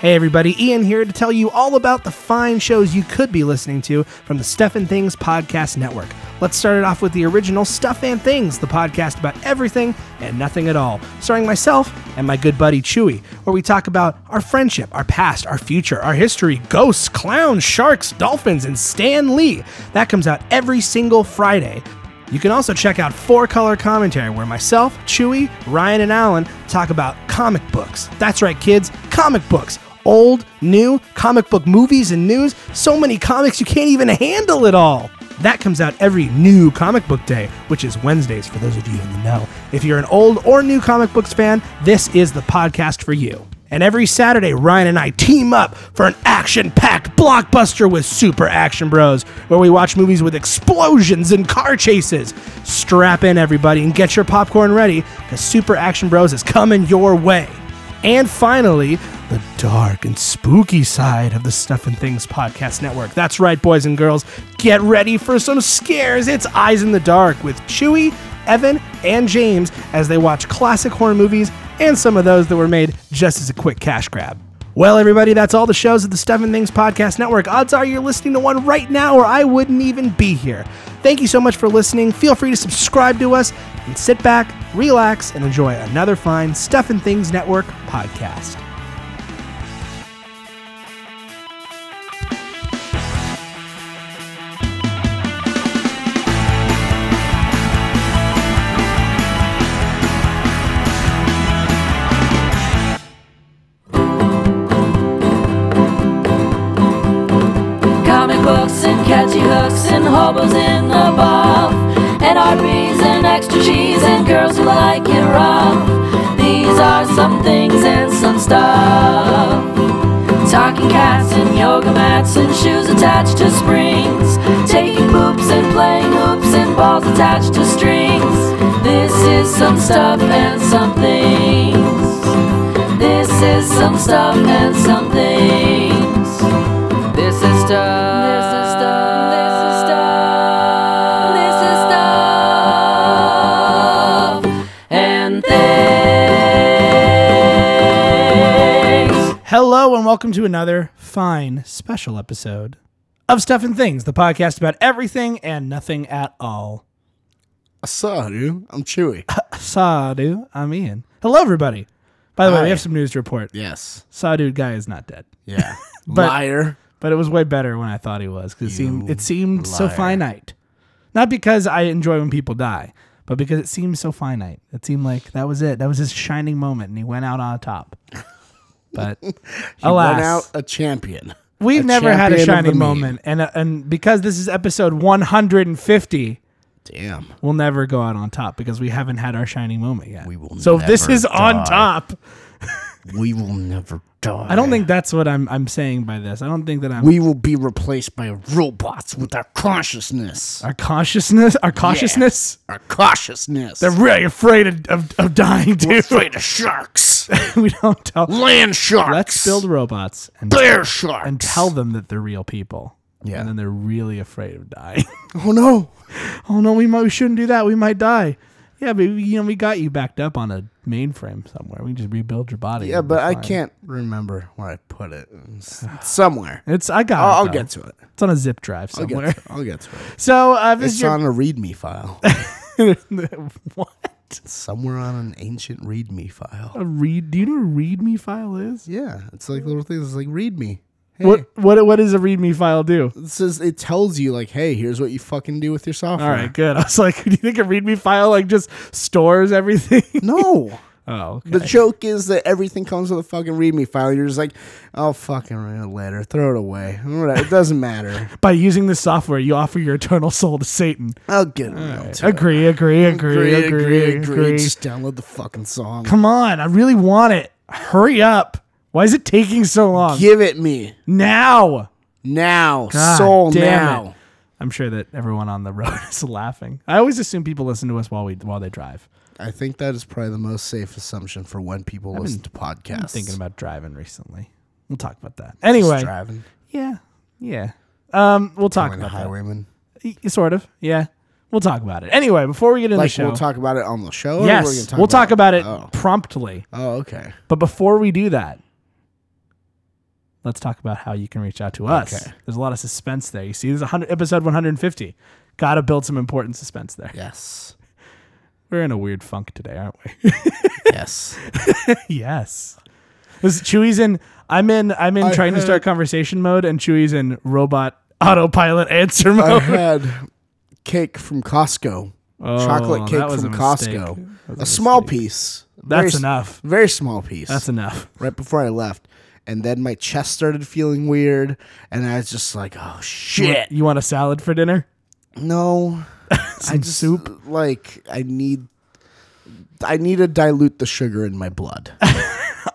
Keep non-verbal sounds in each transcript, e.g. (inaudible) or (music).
Hey everybody, Ian here to tell you all about the fine shows you could be listening to from the Stuff and Things Podcast Network. Let's start it off with the original Stuff and Things, the podcast about everything and nothing at all, starring myself and my good buddy Chewy, where we talk about our friendship, our past, our future, our history, ghosts, clowns, sharks, dolphins, and Stan Lee. That comes out every single Friday. You can also check out Four Color Commentary, where myself, Chewy, Ryan, and Alan talk about comic books. That's right, kids, comic books. Old, new, comic book movies and news. So many comics you can't even handle it all. That comes out every new comic book day, which is Wednesdays for those of you in the know. If you're an old or new comic books fan, this is the podcast for you. And every Saturday, Ryan and I team up for an action packed blockbuster with Super Action Bros, where we watch movies with explosions and car chases. Strap in, everybody, and get your popcorn ready, because Super Action Bros is coming your way. And finally, the dark and spooky side of the Stuff and Things Podcast Network. That's right, boys and girls. Get ready for some scares. It's Eyes in the Dark with Chewy, Evan, and James as they watch classic horror movies and some of those that were made just as a quick cash grab. Well, everybody, that's all the shows of the Stuff and Things Podcast Network. Odds are you're listening to one right now, or I wouldn't even be here. Thank you so much for listening. Feel free to subscribe to us and sit back, relax, and enjoy another fine Stuff and Things Network podcast. Attached to springs. Taking poops and playing hoops and balls attached to strings. This is some stuff and some things. This is some stuff and some things. This is stuff. This is stuff. This is stuff. This is stuff. And things. Hello, and welcome to another fine special episode of Stuff and Things, the podcast about everything and nothing at all. Sorry, I'm Chewy. (laughs) Sadu, I'm Ian. Hello, everybody. By the way, Hi. we have some news to report. yes. Sadu guy is not dead, Yeah. (laughs) But- Liar. but it was way better when I thought he was because it seemed You it seemed so liar. finite. Not because I enjoy when people die, but because it seemed so finite. It seemed like that was it. That was his shining moment, and he went out on top. (laughs) But He alas, went out a champion. We've never had a champion of the shining moment, and uh, and because this is episode 150. Damn. We'll never go out on top because we haven't had our shining moment yet. We will so if this never is on die. top. We will never die. I don't think that's what I'm I'm saying by this. I don't think that I'm we will be replaced by robots with our consciousness. our consciousness, our cautiousness. Our cautiousness. They're really afraid of, of, of dying too. We're afraid of sharks. (laughs) we don't tell. Land sharks. Let's build robots and bear sharks. and tell them that they're real people. Yeah. And then they're really afraid of dying. (laughs) Oh no. oh no, we might we shouldn't do that. We might die. Yeah, but you know we got you backed up on a mainframe somewhere. We can just rebuild your body. Yeah, but I can't remember where I put it. It's somewhere. It's I got. I'll, it, I'll get to it. It's on a zip drive I'll somewhere. get to. I'll get to it. (laughs) So uh, It's your on a README file. (laughs) what Somewhere on an ancient README file. a read? Do you know what a README file is? Yeah, it's like little things. It's like README. Hey, What what what does a README file do? it says it tells you like, hey, here's what you fucking do with your software. All right, good. (laughs) I was like, (laughs) do you think a README file like just stores everything? No. (laughs) oh, okay. The joke is that everything comes with a fucking README file. You're just like, oh, fucking read it later. Throw it away. It doesn't matter. By using this software, you offer your eternal soul to Satan. I'll get around to it. Agree, agree, agree, agree, agree. Just download the fucking song. Come on, I really want it. Hurry up. Why is it taking so long? Give it me now. now, God soul now. it. I'm sure that everyone on the (laughs) road is laughing. I always assume people listen to us while we while they drive. I think that is probably the most safe assumption for when people listen to podcasts. I'm thinking about driving recently. We'll talk about that. Just Anyway, driving, yeah, yeah. Um, we'll talk going about that. highwayman. Y- Sort of, yeah. We'll talk about it. Anyway, before we get into Like the show, we'll talk about it on the show. or we're talk we'll talk about it Oh. promptly. oh, okay. But before we do that, let's talk about how you can reach out to us. Okay. There's a lot of suspense there. You see, there's a hundred episode 150. Got to build some important suspense there. Yes. We're in a weird funk today, aren't we? Yes. (laughs) yes. This Chewy's in. I'm in. I'm in I trying to start conversation mode, and Chewy's in robot autopilot answer I mode. had cake from Costco. Oh, Chocolate cake from a. Costco. Was A small piece. That's Very enough. Very small piece. That's enough. right before I left. And then my chest started feeling weird, and I was just like, "Oh shit!" You want a salad for dinner? No, (laughs) Some I just soup. Like I need, I need to dilute the sugar in my blood. (laughs)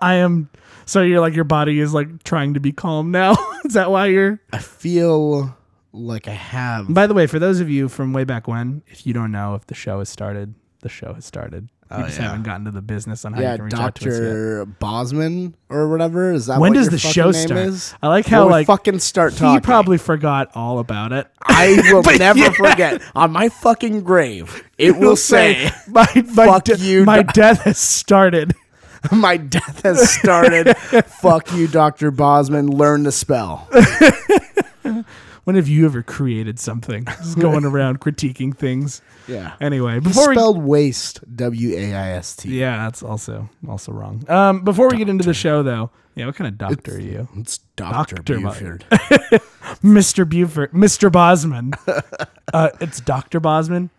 I am. So you're like your body is like trying to be calm now. (laughs) is that why you're? I feel like I have. By the way, for those of you from way back when, if you don't know if the show has started, the show has started. We Oh, just yeah. haven't gotten to the business on how yeah, you can reach out to us yet. Doctor Bosman or whatever. Is that When what does your the show name start? Is? I like how we like fucking start he talking. probably forgot all about it. (laughs) I will never yeah. forget. On my fucking grave, it will say, my, my, "Fuck de- you, my death has started. (laughs) "My death has started." (laughs) Fuck you, Doctor Bosman. Learn to spell. When have you ever created something? (laughs) Just going (laughs) around critiquing things. Yeah. Anyway, He before we spelled waste. W a i s t. Yeah, that's also also wrong. Um, before we get into the show, though, yeah, what kind of doctor are you, It's Doctor Dr. Buford. (laughs) Mister Buford, Mister Bosman? uh, it's Doctor Bosman.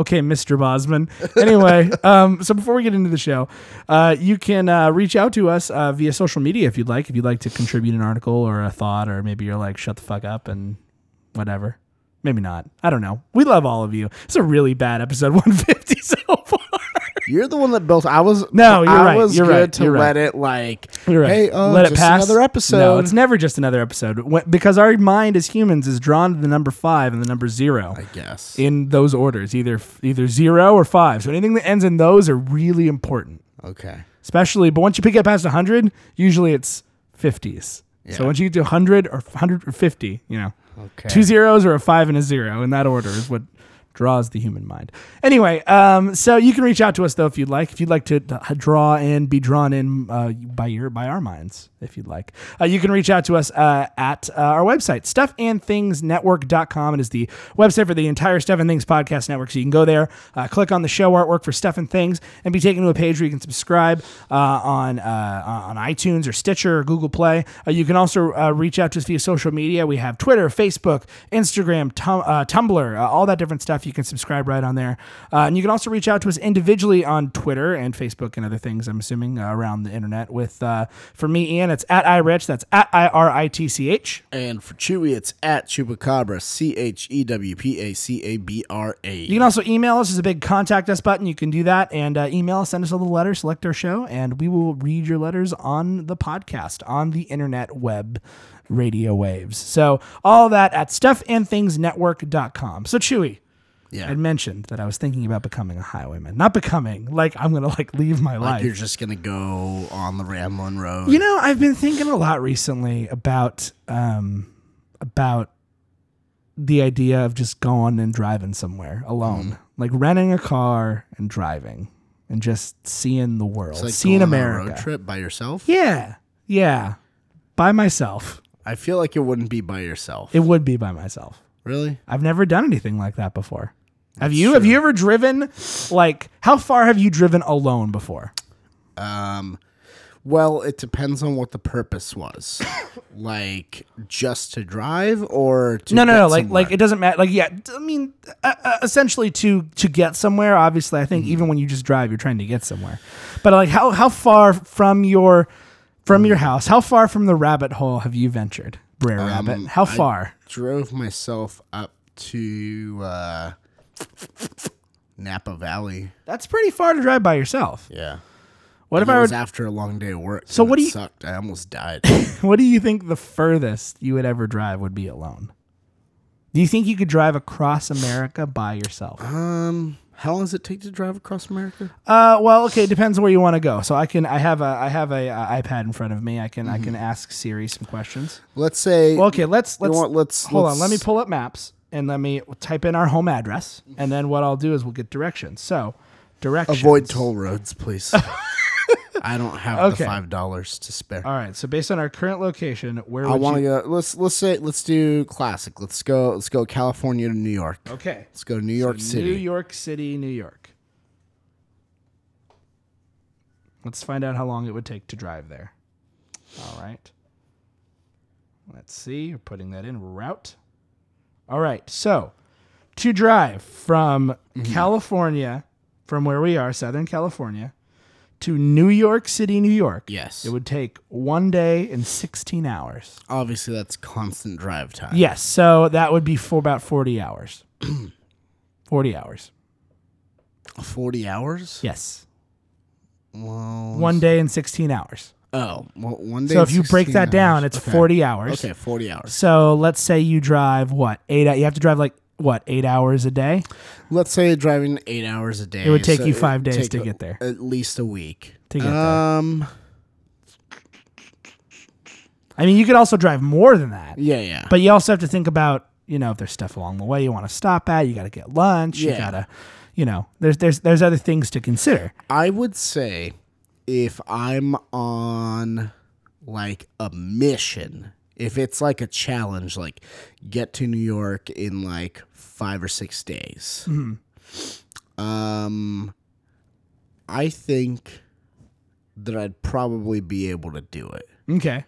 Okay, Mr. Bosman. Anyway, (laughs) um, so before we get into the show, uh, you can uh, reach out to us uh, via social media if you'd like. If you'd like to contribute an article or a thought, or maybe you're like, shut the fuck up and whatever. Maybe not. I don't know. We love all of you. It's a really bad episode (laughs) 150 so far. You're the one that built. I was No, you're I right, was you're good right, to you're let right. it like. You're right. Hey, uh, Let it pass. Another episode. No, it's never just another episode When- because our mind as humans is drawn to the number five and the number zero I guess. in those orders, either either zero or five. So anything that ends in those are really important, okay. especially. But once you pick it past hundred, usually it's fifties. Yeah. So once you get to hundred or hundred or fifty, you know, Okay. two zeros or a five and a zero in that order is what draws the human mind. Anyway, um, so you can reach out to us though if you'd like. If you'd like to draw and be drawn in uh, by your by our minds, if you'd like, uh, you can reach out to us uh, at uh, our website, stuffandthingsnetwork.com. It is the website for the entire Stuff and Things podcast network. So you can go there, uh, click on the show artwork for Stuff and Things, and be taken to a page where you can subscribe uh, on on iTunes or Stitcher or Google Play. You can also reach out to us via social media. We have Twitter, Facebook, Instagram, tum- Tumblr, all that different stuff. You can subscribe right on there. Uh, and you can also reach out to us individually on Twitter and Facebook and other things, I'm assuming, uh, around the internet. With uh, For me, Ian, it's at iRitch. That's at I R I T C H. And for Chewy, it's at Chewpacabra. C H E W P A C A B R A. You can also email us. There's a big contact us button. You can do that and uh, email us, send us a little letter, select our show, and we will read your letters on the podcast, on the internet web radio waves. So all that at stuffandthingsnetwork.com. So Chewy, Yeah. I mentioned that I was thinking about becoming a highwayman. Not becoming, like I'm gonna like leave my like life. you're just gonna go on the Ramblin' Road. You know, I've been thinking a lot recently about um about the idea of just going and driving somewhere alone, like renting a car and driving and just seeing the world, It's like seeing going on a America. road trip by yourself. Yeah, yeah, by myself. I feel like it wouldn't be by yourself. It would be by myself. really? I've never done anything like that before. Have you? Have you ever driven? Like, how far have you driven alone before? Um, well, it depends on what the purpose was. (coughs) like just to drive or to no, no, no. Like, somewhere? like it doesn't matter. Like, yeah. I mean, uh, uh, essentially to to get somewhere. Obviously, I think Mm-hmm. even when you just drive, you're trying to get somewhere. But like, how how far from your from Mm. your house? How far from the rabbit hole have you ventured, Brer Rabbit? Um, How I- far? drove myself up to uh, Napa Valley. That's pretty far to drive by yourself. Yeah. What if And I it were? was after a long day of work. So what do you- sucked? I almost died. (laughs) What do you think the furthest you would ever drive would be alone? Do you think you could drive across America by yourself? um, how long does it take to drive across America? Uh, well, okay, it depends where you want to go. So I can, I have a, I have a, uh iPad in front of me. I can, I can ask Siri some questions. Let's say. Well, okay, let's let's what, let's hold let's- on. Let me pull up maps and let me type in our home address, and then what I'll do is we'll get directions. So, directions. avoid toll roads, please. (laughs) I don't have Okay. the five dollars to spare. All right. So based on our current location, where I would want to you? go. Let's let's say let's do classic. Let's go. Let's go California to New York. Okay. Let's go to New York City. New York City, New York. Let's find out how long it would take to drive there. All right. Let's see. We're putting that in route. All right. So, to drive from Mm-hmm. California, from where we are, Southern California, to New York City, New York. Yes. It would take one day and 16 hours. Obviously, that's constant drive time. Yes. So, that would be for about 40 hours. (clears throat) 40 hours. Forty hours. Yes. Well. One day and 16 hours. Oh, well, one day. So if you break 16 that down, it's Okay. 40 hours. Okay, forty hours. So let's say you drive what? 8 hou- you have to drive like what? 8 hours a day? Let's say driving eight hours a day. It would take so you 5 days to a- get there. At least a week. To get there. um. I mean, you could also drive more than that. Yeah, yeah. But you also have to think about, you know, if there's stuff along the way you want to stop at, you got to get lunch, yeah. you got to you know, there's there's there's other things to consider. I would say if I'm on like a mission, if it's like a challenge, like get to New York in like five or six days, um, I think that I'd probably be able to do it. Okay.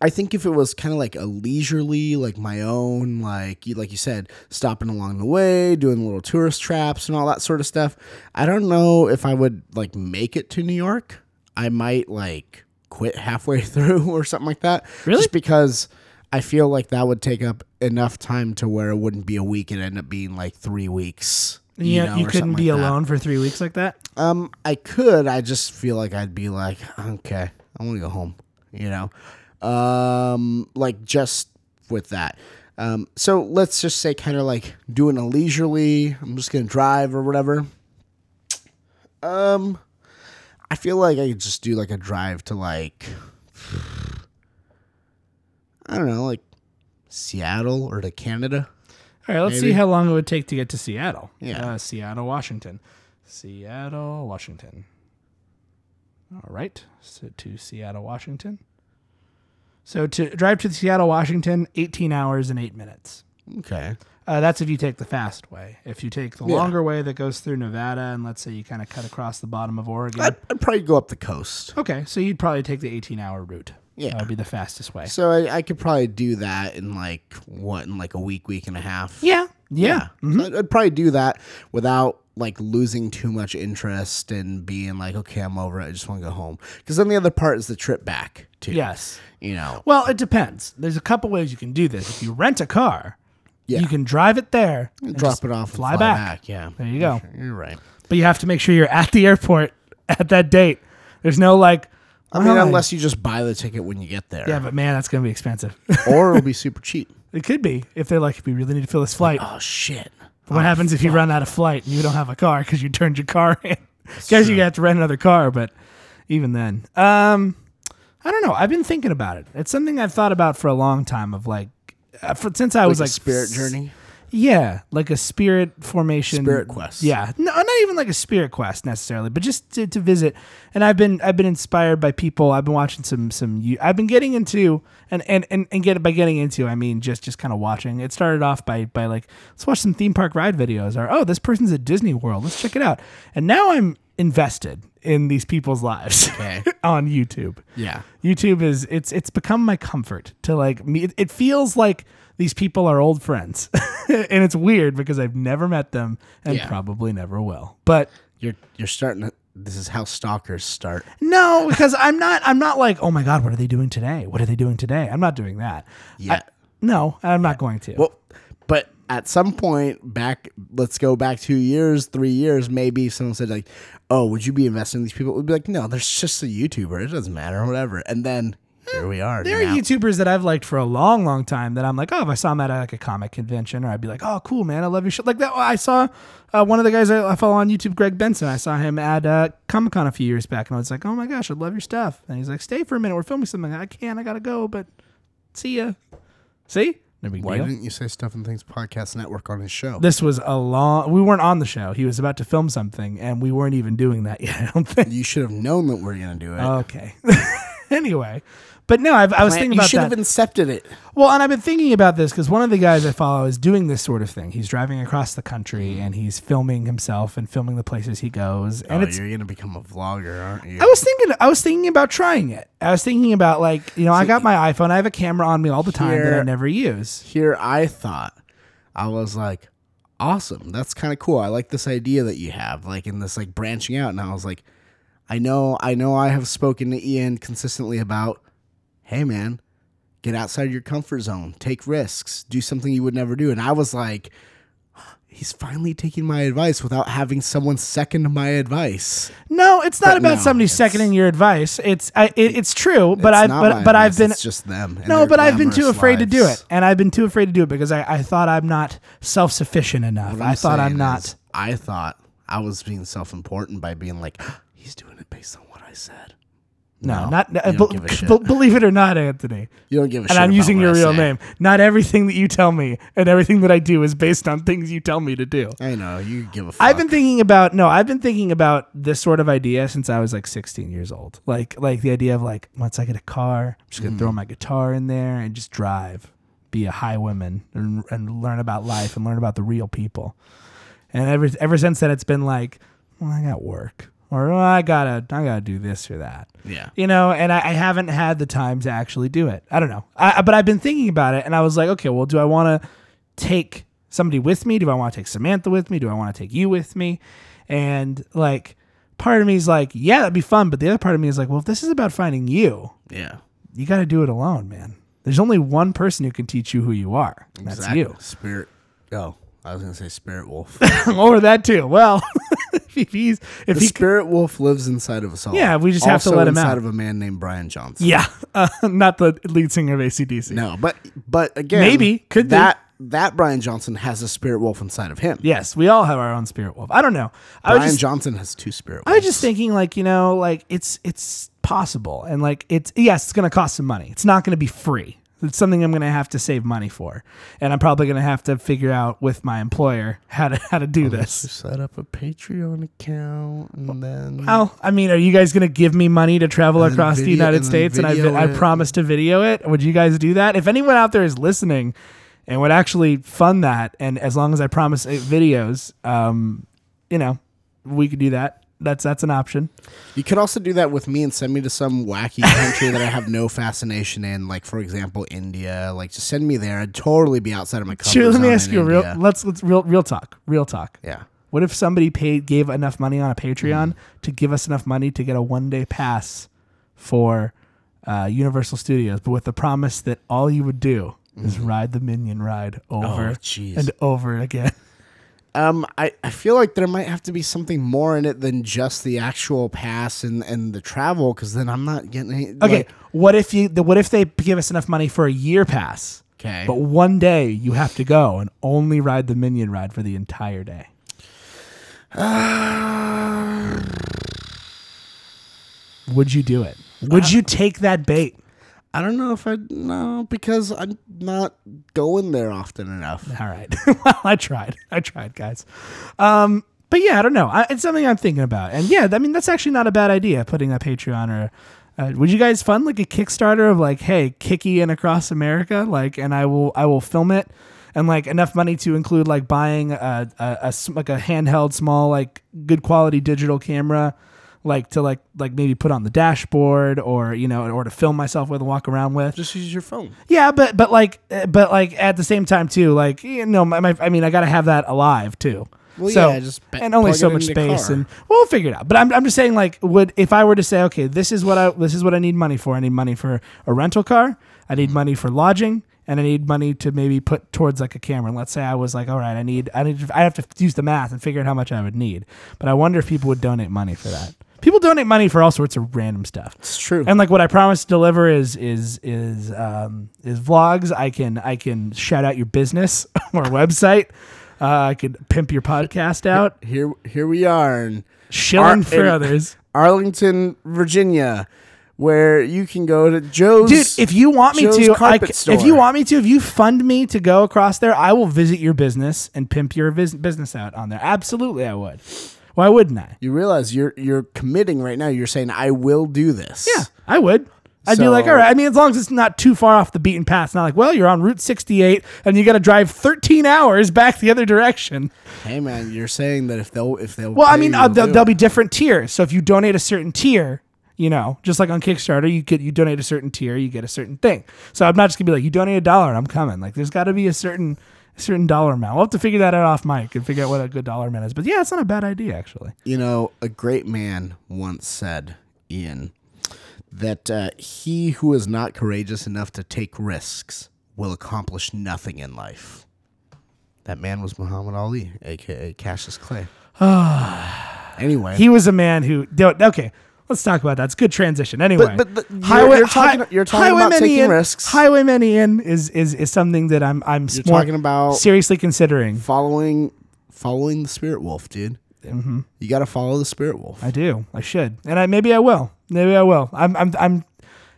I think if it was kind of like a leisurely, like my own, like you, like you said, stopping along the way, doing little tourist traps and all that sort of stuff, I don't know if I would like make it to New York. I might like quit halfway (laughs) through or something like that. Really? Just because I feel like that would take up enough time to where it wouldn't be a week; it'd end up being like three weeks. You, know, you couldn't be like alone for 3 weeks like that? Um, I could. I just feel like I'd be like, okay, I want to go home. You know, um, like just with that. Um, so let's just say kind of like doing a leisurely. I'm just gonna drive or whatever. Um, I feel like I could just do like a drive to like, I don't know, like Seattle or to Canada. All right, let's see how long it would take to get to Seattle. Yeah. Uh, Seattle, Washington. Seattle, Washington. All right. So to Seattle, Washington. So to drive to Seattle, Washington, 18 hours and 8 minutes. Okay. Uh, that's if you take the fast way. If you take the Yeah. longer way that goes through Nevada, and let's say you kind of cut across the bottom of Oregon. I'd, I'd probably go up the coast. okay, so you'd probably take the 18 hour route. Yeah. That would be the fastest way. So I, I could probably do that in like what in like a week, week and a half. Yeah. Yeah. So I'd, I'd probably do that without like losing too much interest and being like, okay, I'm over it. I just want to go home. Because then the other part is the trip back too. Yes. You know. Well, it depends. There's a couple ways you can do this. If you rent a car, Yeah. you can drive it there, and drop it off. and fly, back. Yeah. There you go. You're right. But you have to make sure you're at the airport (laughs) at that date. There's no like. I mean, "Well, unless you just buy the ticket when you get there. Yeah, but man, that's gonna be expensive. or it'll (laughs) be super cheap. it could be if they're like, if we really need to fill this flight. Oh shit. What happens if you run out of flight and you don't have a car because you turned your car in? Guess you have to rent another car, but even then, um, I don't know. I've been thinking about it. It's something I've thought about for a long time. Of like, uh, for, since I Like was a like spirit s- journey. Yeah, like a spirit formation, Spirit quest. Yeah, no, uh, not even like a spirit quest necessarily, but just to, to visit. And I've been I've been inspired by people. I've been watching some some. I've been getting into and and and, and get by getting into. I mean just just kind of watching. It started off by by like let's watch some theme park ride videos or oh this person's at Disney World. Let's check it out. And now I'm invested in these people's lives Okay. (laughs) on YouTube. Yeah. YouTube is it's it's become my comfort to like me. It, it feels like these people are old friends, (laughs) and it's weird because I've never met them and Yeah. probably never will. But You're you're starting to. This is how stalkers start. no, because I'm not. I'm not like oh my god, what are they doing today? What are they doing today? I'm not doing that. Yeah. I- no, I'm not going to. Well, but at some point back, let's go back two years, three years, maybe someone said like, "Oh, would you be investing in these people?" We'd be like, "No, there's just a YouTuber. It doesn't matter, whatever." And then here we are. there are. YouTubers that I've liked for a long, long time that I'm like, oh, if I saw them at like a comic convention, or I'd be like, oh, cool, man, I love your shit. Like that. I saw uh, one of the guys I, I follow on YouTube, Greg Benson. I saw him at uh, Comic Con a few years back, and I was like, oh my gosh, I love your stuff. And he's like, stay for a minute, we're filming something. I can't, I gotta go, but see ya. See, No Why deal. didn't you say Stuff and Things Podcast Network on his show? This was a long. We weren't on the show. He was about to film something, and we weren't even doing that yet. I don't think. you should have known that we're gonna do it. Okay. (laughs) anyway, but no, I've, I was Plant- thinking you should that. have incepted it. Well, and I've been thinking about this because one of the guys I follow is doing this sort of thing. He's driving across the country mm. and he's filming himself and filming the places he goes. Oh, and oh, it's. you're gonna become a vlogger, aren't you? I was thinking. I was thinking about trying it. I was thinking about like you know I got my iPhone. I have a camera on me all the time that I never use. Here, I thought I was like, awesome. That's kind of cool. I like this idea that you have, like in this like branching out. And I was like, I know, I know, I have spoken to Ian consistently about, hey man, get outside your comfort zone, take risks, do something you would never do. And I was like. He's finally taking my advice without having someone second my advice. No, it's not But about no, somebody seconding your advice. It's I, it, it's true, but not but, but I've been it's just them. no, but I've been too afraid to do it, and I've been too afraid to do it because I, I thought I'm not self sufficient enough. I thought I'm not. I thought I was being self-important by being like, (gasps) he's doing it based on what I said. No, not you uh, don't be- give a (laughs) shit. be- believe it or not, Anthony. You don't give a shit. And I'm using your real name. Not everything that you tell me and everything that I do is based on things you tell me to do. I know you give a. Fuck. I've been thinking about no, I've been thinking about this sort of idea since I was like 16 years old. Like like the idea of like once I get a car, I'm just gonna Mm. throw my guitar in there and just drive, be a highwayman, and, and learn about life and learn about the real people. And ever ever since then, it's been like, well, I got work, or oh, I gotta I gotta do this or that yeah. you know, and I, I haven't had the time to actually do it. I don't know, I, but I've been thinking about it, and I was like, okay, well, do I want to take somebody with me? Do I want to take Samantha with me? Do I want to take you with me? And like, part of me is like, yeah, that'd be fun, but the other part of me is like, well, if this is about finding you, Yeah. you got to do it alone, man. There's only one person who can teach you who you are. and That's you. Spirit. Oh, I was gonna say Spirit Wolf. (laughs) or that too. Well, (laughs) (laughs) if he's if the he Spirit Wolf lives inside of us all. Yeah, we just have to let him inside out. of a man named Brian Johnson. yeah, (laughs) uh, not the lead singer of ACDC. No, but but again, Maybe. Could be. that that Brian Johnson has a Spirit Wolf inside of him. Yes, we all have our own spirit wolf. I don't know. I Brian just, Johnson has two Spirit I was just thinking, like you know, like it's it's possible, and like it's yes, it's going to cost some money. It's not going to be free. It's something I'm going to have to save money for, and I'm probably going to have to figure out with my employer how to how to do this. set up a Patreon account and then Well, I mean, are you guys going to give me money to travel across the United and States, and I video I it. promised to video it? Would you guys do that? If anyone out there is listening and would actually fund that, and as long as I promise videos, um, you know, we could do that. That's that's an option. You could also do that with me and send me to some wacky country that I have no fascination in, like for example India. Like just send me there. I'd totally be outside of my comfort Sure, let me ask you a real. India. Let's let's real real talk. Real talk. Yeah. What if somebody paid gave enough money on a Patreon Mm. to give us enough money to get a one day pass for uh, Universal Studios, but with the promise that all you would do is ride the Minion ride over Mm-hmm. Oh, jeez. and over again. (laughs) Um, I, I feel like there might have to be something more in it than just the actual pass and, and the travel, because then I'm not getting any. Okay, like- what if you? the- What if they give us enough money for a year pass? Okay. But one day you have to go and only ride the Minion ride for the entire day. (sighs) Would you do it? Would you take that bait? I don't know if I no because I'm not going there often enough. All right. (laughs) well, I tried. I tried, guys. Um, but yeah, I don't know. I, it's something I'm thinking about. And yeah, I mean, that's actually not a bad idea. Putting a Patreon or uh, would you guys fund like a Kickstarter of like, hey, Kiki and across America, like, and I will I will film it. And like enough money to include like buying a, a, a like a handheld small like good quality digital camera, like to like like maybe put on the dashboard or you know or to film myself with and walk around with. Just use your phone. Yeah, but but like uh, but like at the same time too, like you know, my, my I mean, I got to have that alive too. Well, so, yeah, just and only so much space, car. and we'll figure it out. But I'm I'm just saying, like, would if I were to say, okay, this is what I this is what I need money for. I need money for a rental car. I need money for lodging, and I need money to maybe put towards like a camera. And let's say I was like, all right, I need I need I have to use the math and figure out how much I would need. But I wonder if people would donate money for that. People donate money for all sorts of random stuff. It's true. And like what I promise to deliver is is is um, is vlogs. I can I can shout out your business (laughs) or website. Uh, I could pimp your podcast out. here here we are in Shilling Ar- for in others. Arlington, Virginia, where you can go to Joe's. Dude, if you want me Joe's to, I if you want me to, if you fund me to go across there, I will visit your business and pimp your vis- business out on there. Absolutely, I would. Why wouldn't I? you realize you're you're committing right now. You're saying I will do this. Yeah, I would. I'd be So- like, all right. I mean, as long as it's not too far off the beaten path. It's not like, well, you're on Route 68 and you got to drive 13 hours back the other direction. Hey man, you're saying that if they'll if they'll Well, I pay mean, you, uh, they'll there'll, do there'll it. be different tiers. So if you donate a certain tier, you know, just like on Kickstarter, you get you donate a certain tier, you get a certain thing. So I'm not just gonna be like, you donate a dollar, and I'm coming. Like, there's got to be a certain certain dollar amount. We'll have to figure that out off mic and figure out what a good dollar amount is. But yeah, it's not a bad idea actually. You know, a great man once said, Ian, that uh, he who is not courageous enough to take risks will accomplish nothing in life. That man was Muhammad Ali, aka Cassius Clay. (sighs) anyway, He was a man who. Okay, let's talk about that. It's a good transition. Anyway, but the- you're- you're talking- you're talking about taking risks. Highwayman Ian is is is something that I'm I'm You're talking about- seriously considering. following following the spirit wolf, dude. Mm-hmm. You got to follow the spirit wolf. I do. I should, and I maybe I will. Maybe I will. I'm I'm I'm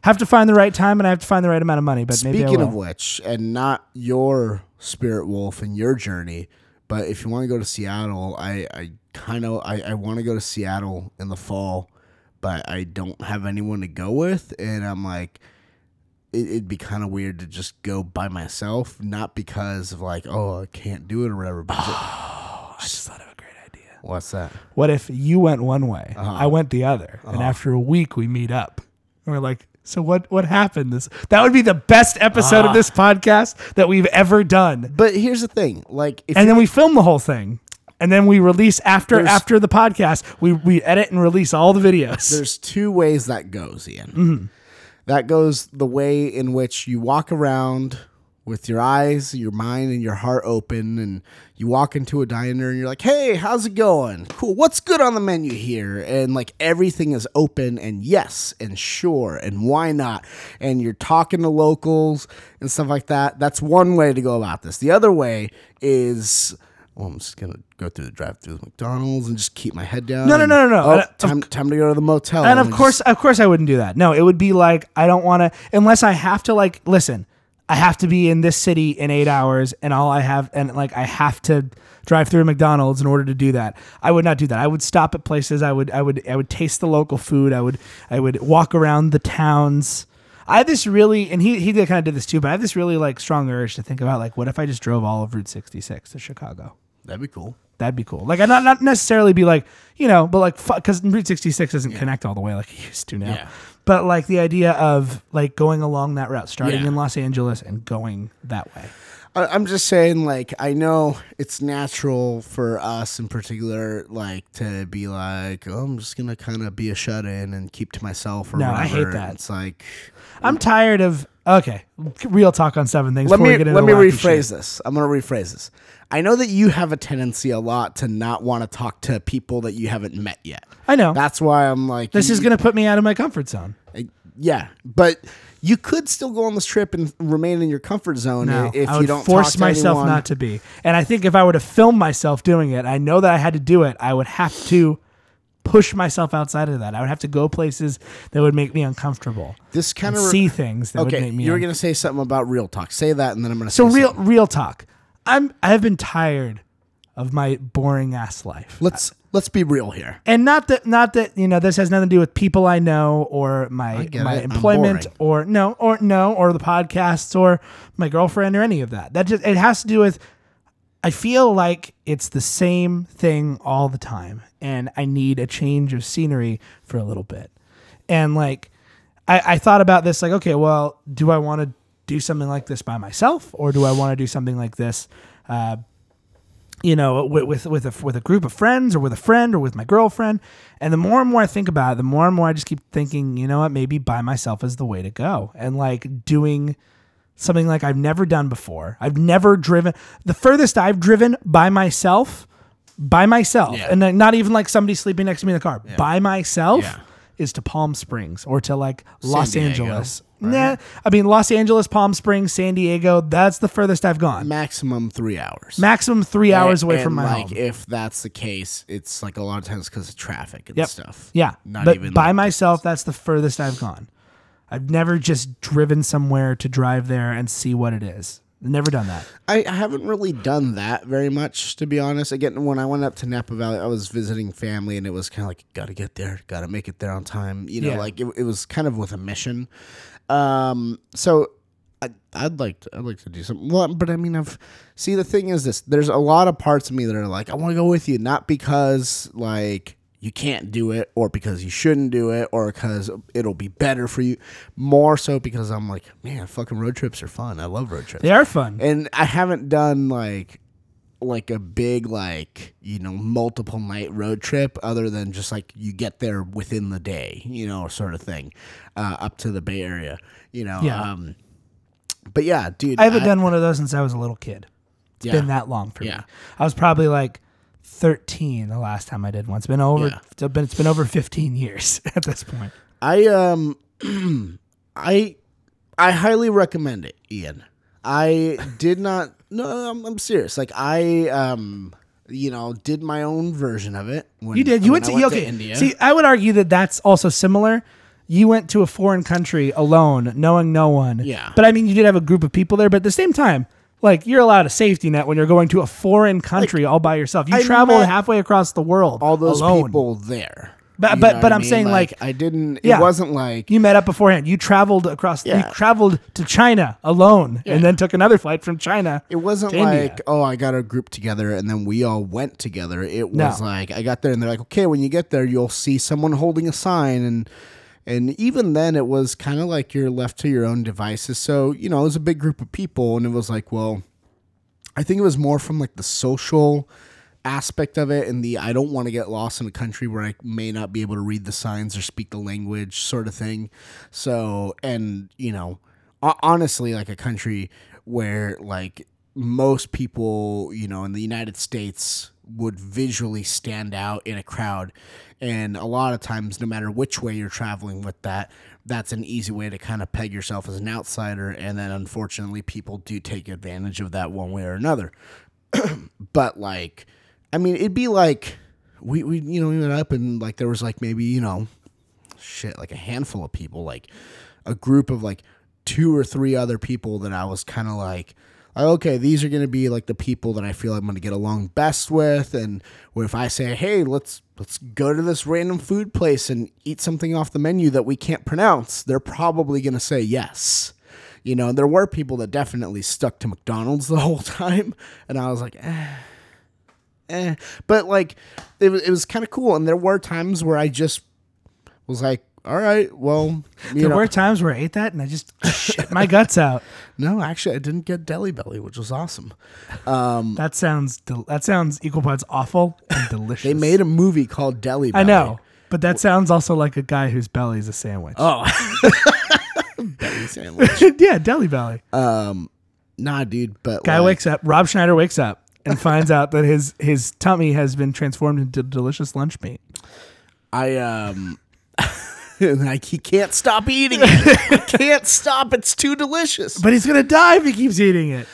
have to find the right time and I have to find the right amount of money. But Speaking of which, and not your spirit wolf and your journey, but if you want to go to Seattle, I, I kind of I, I want to go to Seattle in the fall, but I don't have anyone to go with, and I'm like, it, it'd be kind of weird to just go by myself, not because of like, oh, I can't do it or whatever. But ju- (sighs) I just thought of a great idea. what's that? What if you went one way, Uh-huh. I went the other, and after a week we meet up, and we're like, so what? What happened? This that would be the best episode Ah. of this podcast that we've ever done. But here's the thing, like, if And then we film the whole thing, and then we release after There's- after the podcast. We we edit and release all the videos. (laughs) there's two ways that goes, Ian. Mm-hmm. That goes the way in which you walk around with your eyes, your mind, and your heart open, and you walk into a diner and you're like, hey, how's it going? Cool. What's good on the menu here? And like everything is open and yes and sure and why not? And you're talking to locals and stuff like that. That's one way to go about this. The other way is. Well, I'm just gonna go through the drive-through McDonald's and just keep my head down. No, no, no, no, no. Oh, Uh, of time, time to go to the motel. and of just- course, of course, I wouldn't do that. No, it would be like I don't want to unless I have to. Like, listen, I have to be in this city in eight hours, and all I have, and like I have to drive through McDonald's in order to do that. I would not do that. I would stop at places. I would, I would, I would taste the local food. I would, I would walk around the towns. I have this really, and he he kind of did this too, but I have this really like strong urge to think about like, what if I just drove all of Route 66 to Chicago? That'd be cool. That'd be cool. Like, I not not necessarily be like, you know, but like, because Route 66 doesn't connect all the way like it used to now. Yeah. But like the idea of like going along that route, starting Yeah. in Los Angeles and going that way. I- I'm just saying, like, I know it's natural for us in particular, like, to be like, oh, I'm just gonna kind of be a shut in and keep to myself or No, whatever. I hate that. It's like, I'm tired of. Okay, real talk on seven things. let before we me get into let me rephrase shit. this. I'm gonna rephrase this. I know that you have a tendency a lot to not want to talk to people that you haven't met yet. I know That's why I'm like, this you- is gonna put me out of my comfort zone. yeah, but you could still go on this trip and remain in your comfort zone No, if I you don't force myself anyone. not to be. And I think if I were to film myself doing it, I know that I had to do it. I would have to push myself outside of that. I would have to go places that would make me uncomfortable. This kind of see things that okay. would make me You were un- gonna say something about real talk. Say that, and then I'm gonna. So say real something. real talk. I'm I have been tired of my boring ass life. Let's let's be real here. and not that not that you know this has nothing to do with people I know or my my it. Employment or no or no or the podcasts or my girlfriend or any of that. That just it has to do with I feel like it's the same thing all the time and I need a change of scenery for a little bit. And like I, I thought about this like, okay, well, do I want to do something like this by myself or do I want to do something like this uh, you know, with with with a, with a group of friends or with a friend or with my girlfriend. And the more and more I think about it, the more and more I just keep thinking, you know what, maybe by myself is the way to go. And like doing something like I've never done before. I've never driven the furthest I've driven by myself, by myself, Yeah. and not even like somebody sleeping next to me in the car, by myself. Yeah. is to Palm Springs or to like Los Diego, Angeles. Nah, I mean Los Angeles, Palm Springs, San Diego. That's the furthest I've gone. Maximum three hours. Maximum three hours away from my like, home. If that's the case, it's like a lot of times because of traffic and Yep. stuff. Yeah, Not but even by like, myself, that's the furthest I've gone. I've never just driven somewhere to drive there and see what it is. Never done that. I, I haven't really done that very much, to be honest. Again, when I went up to Napa Valley, I was visiting family, and it was kind of like, gotta get there, gotta make it there on time. You know, Yeah. like it, it was kind of with a mission. Um, so I, I'd like to, I'd like to do something. Well, but I mean, I've see the thing is this: there's a lot of parts of me that are like, I want to go with you, not because like you can't do it, or because you shouldn't do it, or because it'll be better for you. More so because I'm like, man, fucking road trips are fun. I love road trips They are fun. and I haven't done like like a big like you know multiple night road trip other than just like you get there within the day you know sort of thing uh, up to the Bay Area you know Yeah. um but yeah dude I haven't done one of those since I was a little kid. It's Yeah. been that long for Yeah. me. I was probably like 13 the last time I did one. It's been over. Yeah. It's been it's been over 15 years (laughs) at this point. I um (clears throat) I I highly recommend it, Ian. I did not no I'm, I'm serious. Like I um you know did my own version of it. When, You did. You when went I to. India. See, I would argue that that's also similar. You went to a foreign country alone, knowing no one. Yeah. But I mean, you did have a group of people there. But at the same time, like you're allowed a safety net when you're going to a foreign country all by yourself. You I traveled halfway across the world. all those alone. people there. But- You but- but I'm mean? saying, like- I didn't. Yeah. It wasn't like You met up beforehand. You traveled across. Yeah. You traveled to China alone, and then took another flight from China. It wasn't to India. like, oh, I got a group together and then we all went together. It was No. like I got there and they're like, okay, when you get there, you'll see someone holding a sign and and even then it was kind of like you're left to your own devices. So, you know, it was a big group of people and it was like, well, I think it was more from like the social aspect of it and the I don't want to get lost in a country where I may not be able to read the signs or speak the language sort of thing. So, and you know, honestly like a country where like most people, you know, in the United States would visually stand out in a crowd. And a lot of times, no matter which way you're traveling with that, that's an easy way to kind of peg yourself as an outsider. And then unfortunately, people do take advantage of that one way or another. (clears throat) but like, I mean, it'd be like we, we, you know, we went up and like there was like maybe, you know, shit, like a handful of people, like a group of like two or three other people that I was kind of like, okay, these are going to be like the people that I feel I'm going to get along best with. And where if I say, hey, let's let's go to this random food place and eat something off the menu that we can't pronounce, they're probably going to say yes. You know, there were people that definitely stuck to McDonald's (laughs) the whole time, and I was like, eh, eh. But like, it was it was kind of cool, and there were times where I just was like, all right, well, (laughs) There know, were times where I ate that and I just (laughs) shit my guts out. no, actually, I didn't get Delhi Belly, which was awesome. Um, (laughs) That sounds del- that sounds equal parts awful and delicious. they made a movie called Delhi Belly. I know, but that sounds also like a guy whose belly is a sandwich. Oh, belly sandwich. yeah, deli belly. Nah, dude, but Guy like, wakes up. Rob Schneider wakes up and finds out that his his tummy has been transformed into delicious lunch meat. I um. (laughs) like he can't stop eating it. he can't stop. It's too delicious. But he's gonna die if he keeps eating it.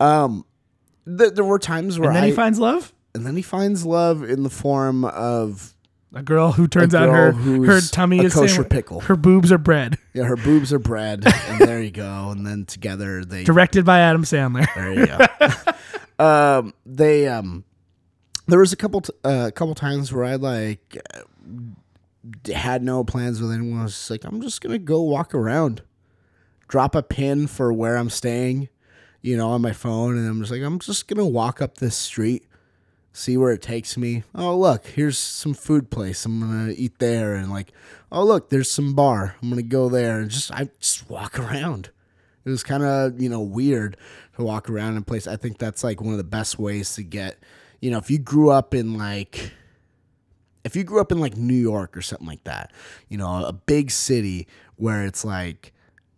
Th- there were times where And then I he finds love. and then he finds love in the form of A girl who turns out girl her who's her tummy a is kosher sandwich- pickle. Her boobs are bread. yeah, her boobs are bread, (laughs) and there you go. And then together they Directed by Adam Sandler. There you go. (laughs) um, they um, there was a couple t- uh, couple times where I like uh, had no plans with anyone. I was just like, I'm just gonna go walk around, drop a pin for where I'm staying, you know, on my phone, and I'm just like, I'm just gonna walk up this street, see where it takes me. Oh, look, here's some food place. I'm gonna eat there, and like, oh, look, there's some bar. I'm gonna go there, and just I just walk around. It was kind of you know weird to walk around in a place. I think that's like one of the best ways to get, you know, if you grew up in like, if you grew up in like New York or something like that, you know, a big city where it's like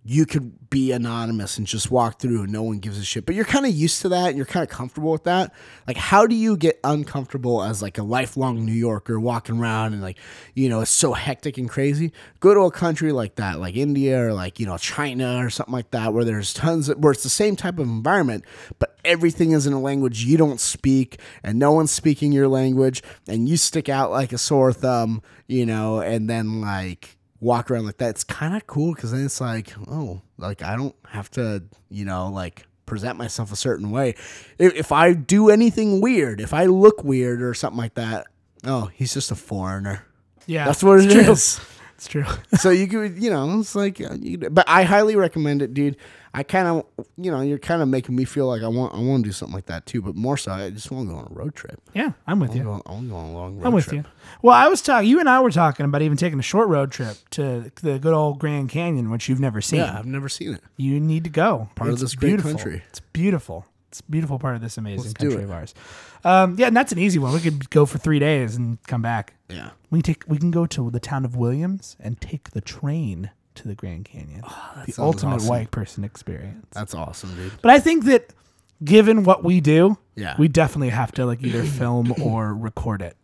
you could be anonymous and just walk through and no one gives a shit. But you're kind of used to that and you're kind of comfortable with that. Like, how do you get uncomfortable as like a lifelong New Yorker walking around and like, you know, it's so hectic and crazy? Go to a country like that, like India or like, you know, China or something like that, where there's tons of, where it's the same type of environment, but everything is in a language you don't speak and no one's speaking your language and you stick out like a sore thumb, you know, and then like, walk around like that. It's kind of cool because then it's like, oh, like I don't have to, you know, like present myself a certain way. If, if I do anything weird, if I look weird or something like that, oh, he's just a foreigner. Yeah, That's what it it's is. It's true. so you could, you know, it's like, uh, but I highly recommend it, dude. I kind of, you know, you're kind of making me feel like I want, I want to do something like that too. But more so, I just want to go on a road trip. yeah, I'm with I you. want to go on a long road I'm with trip. you. Well, I was talking. You and I were talking about even taking a short road trip to the good old Grand Canyon, which you've never seen. Yeah, I've never seen it. You need to go. Part of It's this great beautiful. country. It's beautiful. It's a beautiful part of this amazing Let's country of ours. Um, yeah, and that's an easy one. We could go for three days and come back. Yeah. We take. We can go to the town of Williams and take the train to the Grand Canyon. the Oh, sounds ultimate awesome. white person experience. That's awesome, dude. But I think that given what we do, Yeah. we definitely have to like either film (coughs) or record it.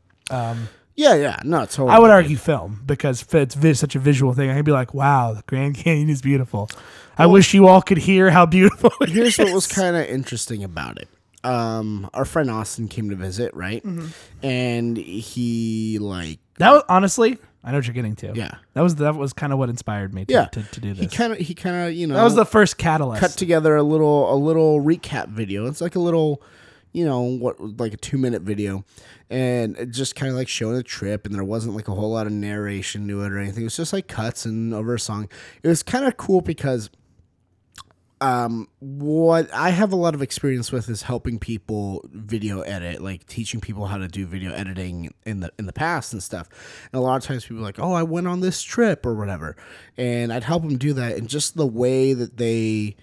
Yeah, yeah. No, totally. I would argue film because it's vi- such a visual thing. I'd be like, "Wow, the Grand Canyon is beautiful." I wish you all could hear how beautiful. Here's what was kind of interesting about it. Um, our friend Austin came to visit, right? Mm-hmm. And he like, that. Was, honestly, I know what you're getting to. yeah, that was that was kind of what inspired me to yeah, to, to do He kind of, he kind of, you know, that was the first catalyst. cut together a little, a little recap video. It's like a little, you know, what like a two minute video, and it just kind of like showing the trip. And there wasn't like a whole lot of narration to it or anything. It was just like cuts and over a song. It was kind of cool because um, what I have a lot of experience with is helping people video edit, like teaching people how to do video editing in the in the past and stuff. And a lot of times people are like, "Oh, I went on this trip or whatever," and I'd help them do that. And just the way that they,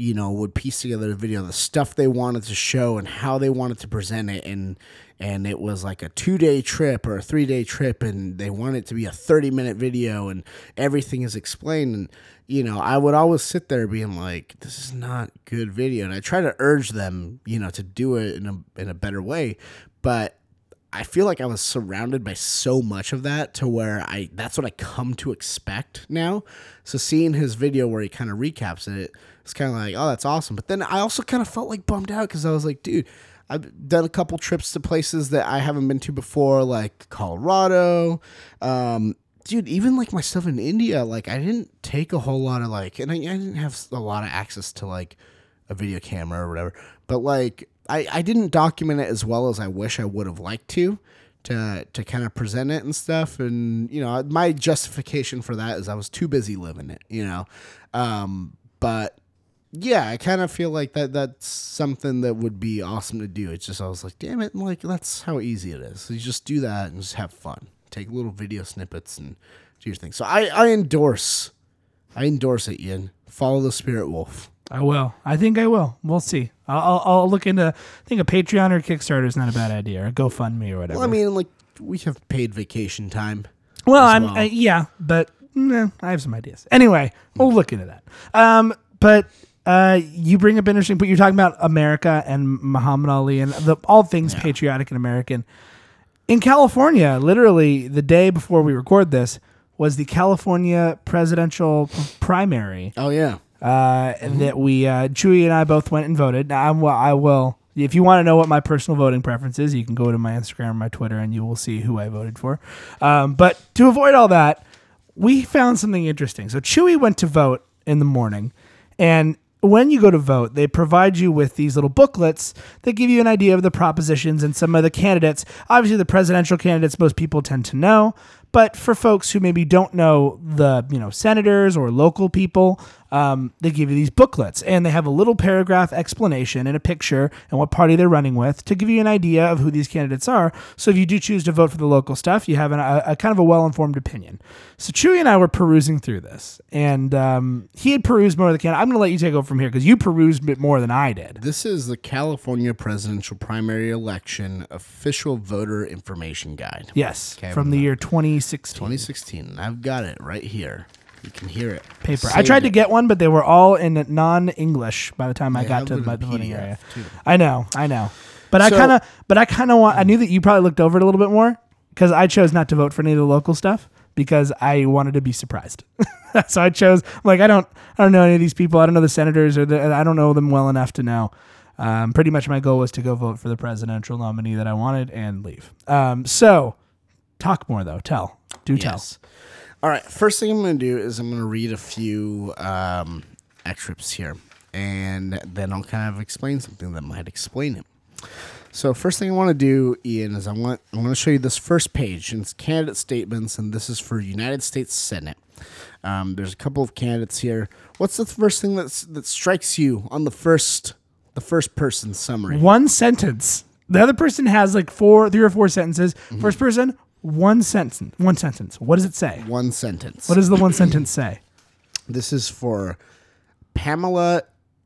you know, would piece together the video, the stuff they wanted to show, and how they wanted to present it, and and it was like a two day trip or a three day trip, and they want it to be a thirty minute video, and everything is explained. And you know, I would always sit there being like, "This is not good video," and I try to urge them, you know, to do it in a in a better way, but. I feel like I was surrounded by so much of that to where I that's what I come to expect now. So seeing his video where he kind of recaps it, it's kind of like, oh, that's awesome. But then I also kind of felt like bummed out because I was like, dude, I've done a couple trips to places that I haven't been to before, like Colorado. Um, dude, even like my stuff in India, like I didn't take a whole lot of like, and I, I didn't have a lot of access to like a video camera or whatever. But like I, I didn't document it as well as I wish I would have liked to to to kind of present it and stuff. And you know, my justification for that is I was too busy living it, you know. Um, but yeah, I kind of feel like that that's something that would be awesome to do. It's just I was like, damn it, like that's how easy it is. So you just do that and just have fun. Take little video snippets and do your thing. So I I endorse I endorse it, Ian. Follow the spirit wolf. I will. I think I will. We'll see. I'll, I'll, I'll look into. I think a Patreon or Kickstarter is not a bad idea, or GoFundMe or whatever. Well, I mean, like we have paid vacation time. Well, I'm well. Uh, yeah, but nah, I have some ideas. Anyway, we'll look into that. Um, but uh, you bring up interesting. But you're talking about America and Muhammad Ali and the all things patriotic and American. In California, literally the day before we record this was the California presidential primary Oh yeah. uh, that we uh, Chewy and I both went and voted. Now, I'm, I will. If you want to know what my personal voting preference is, you can go to my Instagram or my Twitter, and you will see who I voted for. Um, but to avoid all that, we found something interesting. So Chewy went to vote in the morning, and when you go to vote, they provide you with these little booklets that give you an idea of the propositions and some of the candidates. Obviously, the presidential candidates most people tend to know, but for folks who maybe don't know the you know senators or local people, um, they give you these booklets and they have a little paragraph explanation and a picture and what party they're running with to give you an idea of who these candidates are. So if you do choose to vote for the local stuff, you have an, a, a kind of a well informed opinion. So Chewy and I were perusing through this, and um, he had perused more of the candidate. I'm going to let you take over from here because you perused a bit more than I did. This is the California presidential primary election official voter information guide. Yes, Okay, from the year 2016. 2016. I've got it right here. You can hear it. paper. I Saved tried to it. get one, but they were all in non-English by the time I got to the in voting PDF area. too. I know, I know, but I So- kind of, but I kind of want. I knew that you probably looked over it a little bit more because I chose not to vote for any of the local stuff because I wanted to be surprised. (laughs) so I chose like I don't, I don't know any of these people. I don't know the senators or the, I don't know them well enough to know. Um, pretty much my goal was to go vote for the presidential nominee that I wanted and leave. Um, so talk more though. Tell, do tell. Yes. All right. First thing I'm going to do is I'm going to read a few um, excerpts here, and then I'll kind of explain something that might explain it. So first thing I want to do, Ian, is I want I want to show you this first page, and it's candidate statements, and this is for United States Senate. Um, there's a couple of candidates here. What's the first thing that's that strikes you on the first the first person summary? one sentence. The other person has like four, three or four sentences. First person, one sentence. One sentence. What does it say? One sentence. What does the one sentence (clears throat) say? this is for Pamela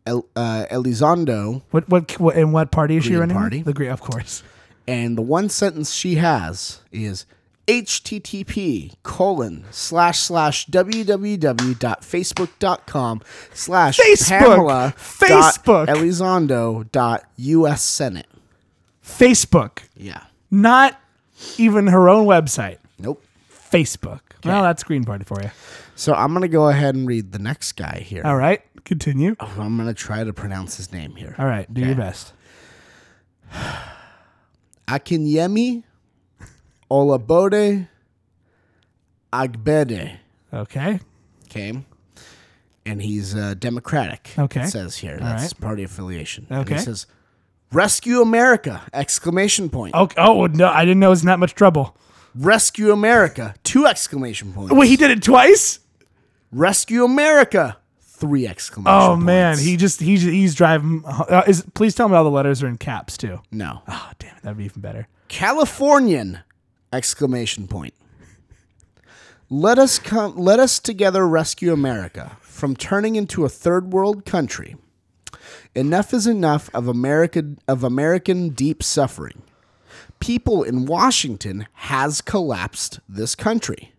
El, uh, Elizondo. What what what in what party is she Green running? with? Party. The Green, of course. And the one sentence she has is http colon slash slash www.facebook.com slash Facebook! Pamela Facebook! Elizondo dot US Senate. Facebook, Yeah. not even her own website. Nope. Facebook. Well, that's Green Party for you. So I'm gonna go ahead and read the next guy here. All right, continue. I'm gonna try to pronounce his name here. All right, do your best. (sighs) Akinyemi Olabode Agbede. Okay. Okay. And he's uh, Democratic. Okay. It says here. That's right. party affiliation. And Okay. he says, Rescue America! Exclamation point. Okay. Oh no, I didn't know it was in that much trouble. Rescue America! Two exclamation points. Wait, he did it twice. Rescue America! Three exclamation Oh points. man, he just he's he's driving. Uh, is please tell me all the letters are in caps too. No. Oh damn it, that'd be even better. Californian! Exclamation point. Let us come let us together rescue America from turning into a third world country. Enough is enough of America of American deep suffering. People in Washington has collapsed this country.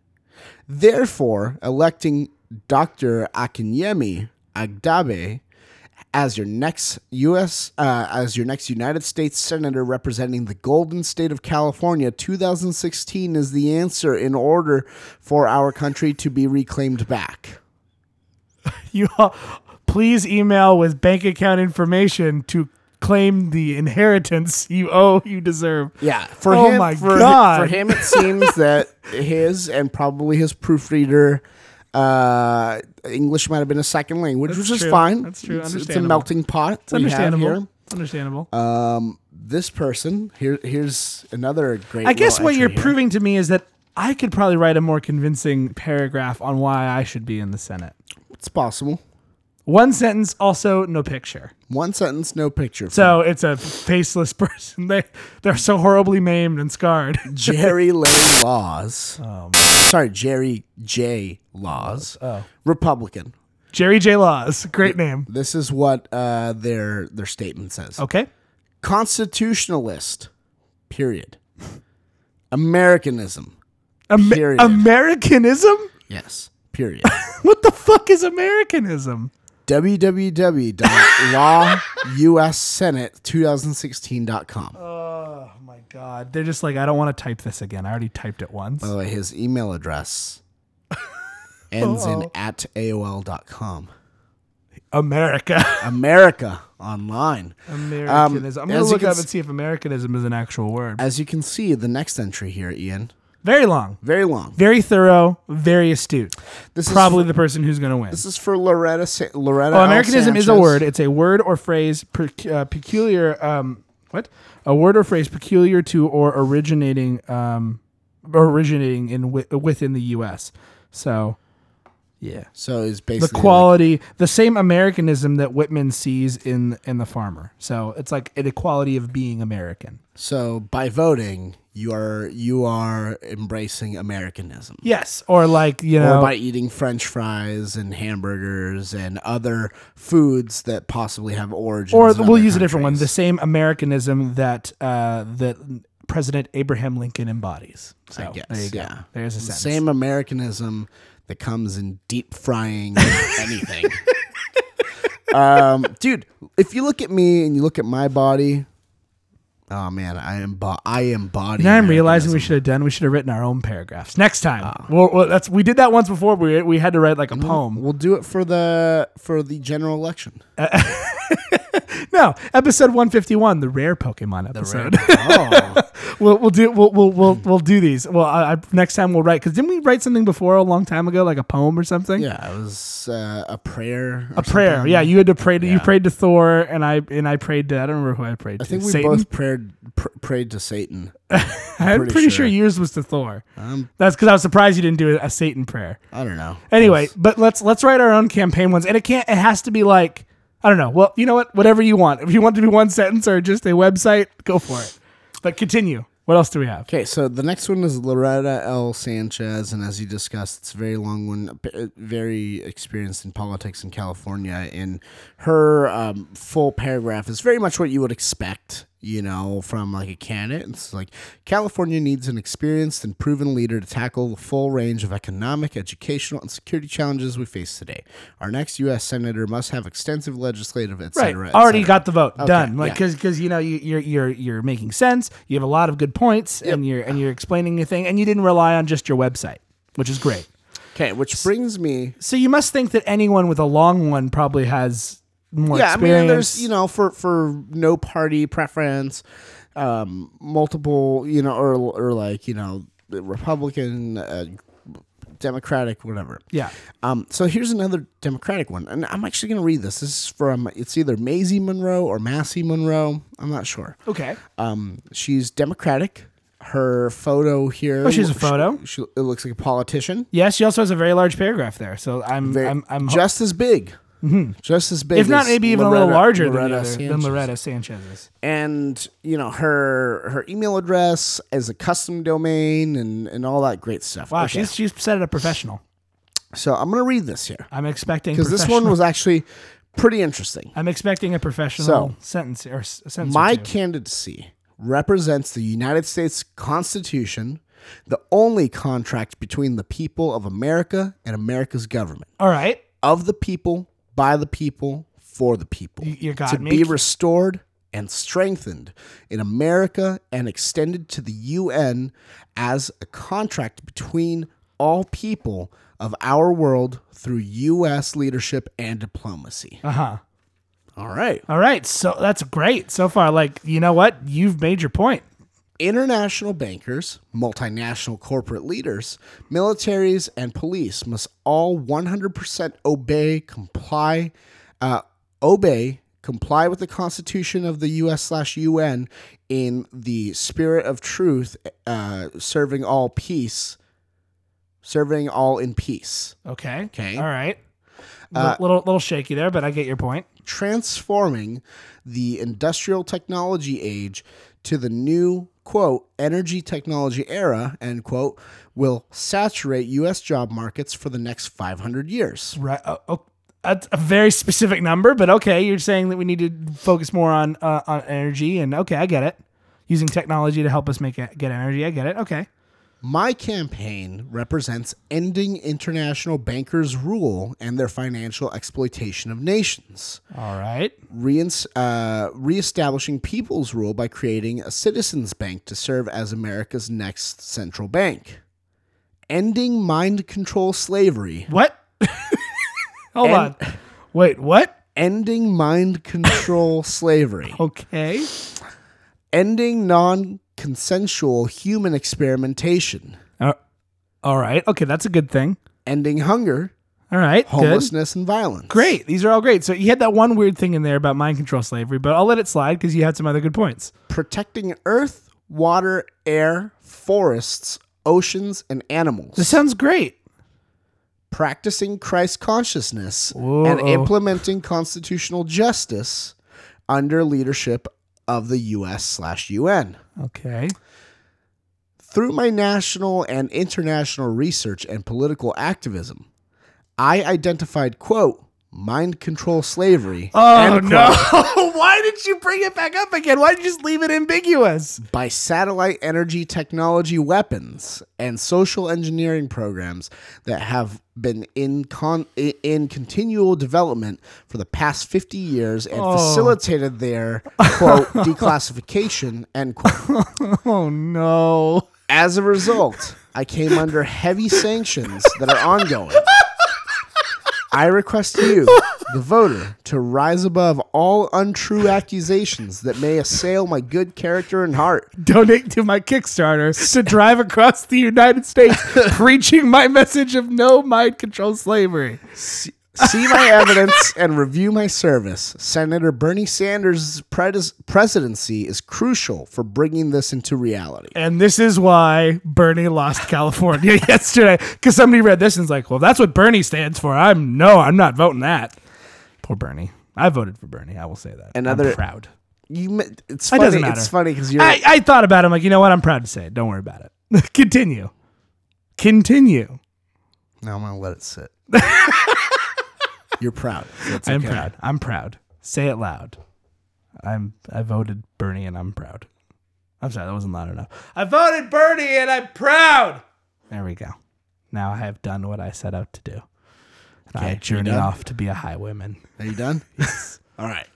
Therefore, electing Dr. Akinyemi Agdabe as your next U.S. Uh, as your next United States Senator representing the Golden State of California, 2016 is the answer in order for our country to be reclaimed back. (laughs) You please email with bank account information to claim the inheritance you owe you deserve. Yeah, for Oh him, my for, God. for him, it seems (laughs) that his and probably his proofreader. Uh, English might have been a second language, That's which is fine. That's true. It's, it's a melting pot. It's understandable. It's understandable. Um, this person here. Here's another great. I guess what you're here. proving to me is that I could probably write a more convincing paragraph on why I should be in the Senate. It's possible. One sentence, also no picture. One sentence, no picture. So it's a faceless (laughs) person. They they're so horribly maimed and scarred. (laughs) Jerry La- Laws. Um, Sorry, Jerry J. Laws. Oh. Republican. Jerry J. Laws, great name. This is what uh, their their statement says. Okay. Constitutionalist. Period. Americanism. Am- Period. Americanism? Yes. Period. (laughs) What the fuck is Americanism? www.lawussenate2016.com. Oh my god. They're just like, I don't want to type this again. I already typed it once. By the way, his email address (laughs) ends in Uh-oh. at AOL.com. America. (laughs) America online. Americanism. I'm as gonna you look can up s- and see if Americanism is an actual word. As you can see, the next entry here, Ian, Very long. very long. Very thorough, very astute. This is Probably is the person who's going to win. this is for Loretta. Sa- Loretta. Oh. Americanism is a word. It's a word or phrase per, uh, peculiar. Um, what? A word or phrase peculiar to or originating, um, originating in wi- within the U.S. So, yeah, So it's basically the quality, the same Americanism that Whitman sees in in the farmer. So it's like an equality of being American. So by voting, you are you are embracing Americanism. Yes, or like you know, Or by eating French fries and hamburgers and other foods that possibly have origins. or we'll use a different one. The same Americanism that uh, that President Abraham Lincoln embodies. So I guess, there you go. yeah. There's a The same Americanism that comes in deep frying anything. (laughs) um, dude, if you look at me and you look at my body, oh man, I am bo- I embody. Now I'm realizing we should have done. We should have written our own paragraphs next time. Well, well, that's we did that once before. We we had to write like a poem. We'll do it for the for the general election. (laughs) (laughs) No, episode 151, the rare Pokemon episode. (laughs) oh, we'll we'll do we'll we'll we'll, we'll do these. Well, I, I, next time we'll write because didn't we write something before a long time ago, like a poem or something? yeah, it was uh, a prayer. A prayer. Yeah, you had to pray to you prayed to Thor, and I and I prayed to I don't remember who I prayed to. I to. think we Satan? both prayed pr- prayed to Satan. (laughs) I'm pretty pretty, sure. sure. yours was to Thor. Um, That's because I was surprised you didn't do a Satan prayer. I don't know. Anyway, but let's let's write our own campaign ones, and it can't. It has to be like I don't know. Well, you know what? Whatever you want. If you want to be one sentence or just a website, go for it. But continue. What else do we have? Okay, so the next one is Loretta L. Sanchez, and as you discussed, it's a very long one, very experienced in politics in California. And her um, full paragraph is very much what you would expect, you know, from like a candidate. It's like California needs an experienced and proven leader to tackle the full range of economic, educational, and security challenges we face today. Our next U.S. senator must have extensive legislative, et Right. cetera, et Already got the vote done. Like yeah. because because you know you, you're you're you're making sense. You have a lot of good points, and you're and you're explaining your thing, and you didn't rely on just your website, which is great. Okay, which brings me So you must think that anyone with a long one probably has more yeah, I mean, there's you know for for no party preference, um, multiple you know or or like you know Republican, uh, Democratic, whatever. yeah. Um, so here's another Democratic one, and I'm actually gonna read this. This is from it's either Maisie Munroe or Massie Munroe. I'm not sure. Okay. Um, she's Democratic. Her photo here. Oh, she's a photo? She, it looks like a politician. Yes, she also has a very large paragraph there. So I'm Very, I'm I'm just as big. Mm-hmm. Just as big. if not maybe even a little larger Loretta than, other, than Sanchez. Loretta Sanchez's. and you know her her email address as a custom domain and and all that great stuff. Wow, Okay. she's she's set it up professional. so I'm gonna read this here I'm expecting because this one was actually pretty interesting. I'm expecting a professional So, sentence or sentence. My or candidacy represents the United States Constitution, the only contract between the people of America and America's government, All right, of the people, by the people, for the people, You- got to me. be restored and strengthened in America and extended to the UN as a contract between all people of our world through U.S. leadership and diplomacy. uh huh. All right. All right, so that's great so far. Like you know what, you've made your point. International bankers, multinational corporate leaders, militaries, and police must all 100% obey, comply, uh, obey, comply with the Constitution of the U.S. slash UN in the spirit of truth, uh, serving all peace, serving all in peace. Okay. Okay. All right. Uh, little, little little shaky there, but I get your point. transforming the industrial technology age to the new quote energy technology era end quote will saturate US job markets for the next 500 years. Right. Oh, oh, that's a very specific number, but okay. You're saying that we need to focus more on uh, on energy, and okay, I get it. Using technology to help us make it, get energy, I get it. Okay. My campaign represents ending international bankers' rule and their financial exploitation of nations. All right. Reins- uh, reestablishing people's rule by creating a citizens bank to serve as America's next central bank. Ending mind control slavery. What? (laughs) Hold And- on. Wait. What? Ending mind control slavery. (laughs) Okay. Ending non consensual human experimentation. Uh, all right. Okay, that's a good thing. Ending hunger, All right. Good. homelessness, and violence. Great. These are all great. So you had that one weird thing in there about mind control slavery, but I'll let it slide because you had some other good points. Protecting earth, water, air, forests, oceans, and animals. This sounds great. practicing Christ consciousness Whoa. and implementing constitutional justice under leadership of the U.S. slash UN. Okay. Through my national and international research and political activism, I identified, quote, mind control slavery Oh no! (laughs) Why did you bring it back up again? Why did you just leave it ambiguous? by satellite energy technology weapons and social engineering programs that have been in con- in continual development for the past 50 years and oh. facilitated their quote (laughs) declassification end quote (laughs) Oh no! As a result, I came under heavy sanctions that are ongoing. I request you, the voter, to rise above all untrue accusations that may assail my good character and heart. Donate to my Kickstarter to drive across the United States, (laughs) preaching my message of no mind control slavery. See my evidence and review my service. Senator Bernie Sanders' pres- presidency is crucial for bringing this into reality. And this is why Bernie lost California (laughs) yesterday. Because somebody read this and is like, well, that's what Bernie stands for. I'm no, I'm not voting that. Poor Bernie. I voted for Bernie. I will say that. Another- I'm proud. You, ma- it's It funny. doesn't matter. It's funny because you're. I, I thought about it. I'm like, you know what? I'm proud to say it. Don't worry about it. (laughs) Continue. Continue. now I'm gonna let it sit. (laughs) you're proud. so I'm okay. proud. I'm proud. Say it loud. I'm. I voted Bernie and I'm proud. I'm sorry, that wasn't loud enough. I voted Bernie and I'm proud. There we go. Now I have done what I set out to do. I Okay, you journey off to be a highwayman. Are you done? (laughs) yes. (laughs) All right.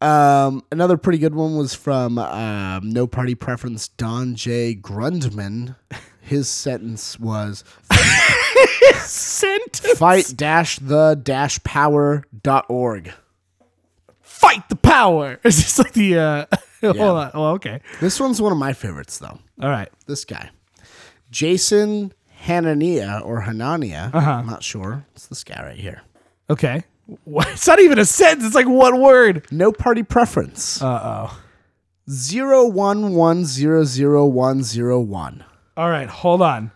Um, another pretty good one was from um, No Party Preference Don J. Grundmann. His sentence was Sentence. fight dash the dash power dot org. Fight the power. (laughs) It's just like the. uh (laughs) Hold on. Oh, okay. This one's one of my favorites, though. All right. This guy, Jason Hanania or Hanania. Uh-huh. I'm not sure. It's this guy right here. Okay. What? (laughs) It's not even a sentence. It's like one word. No party preference. Uh oh. Zero one one zero zero one zero one. All right, hold on.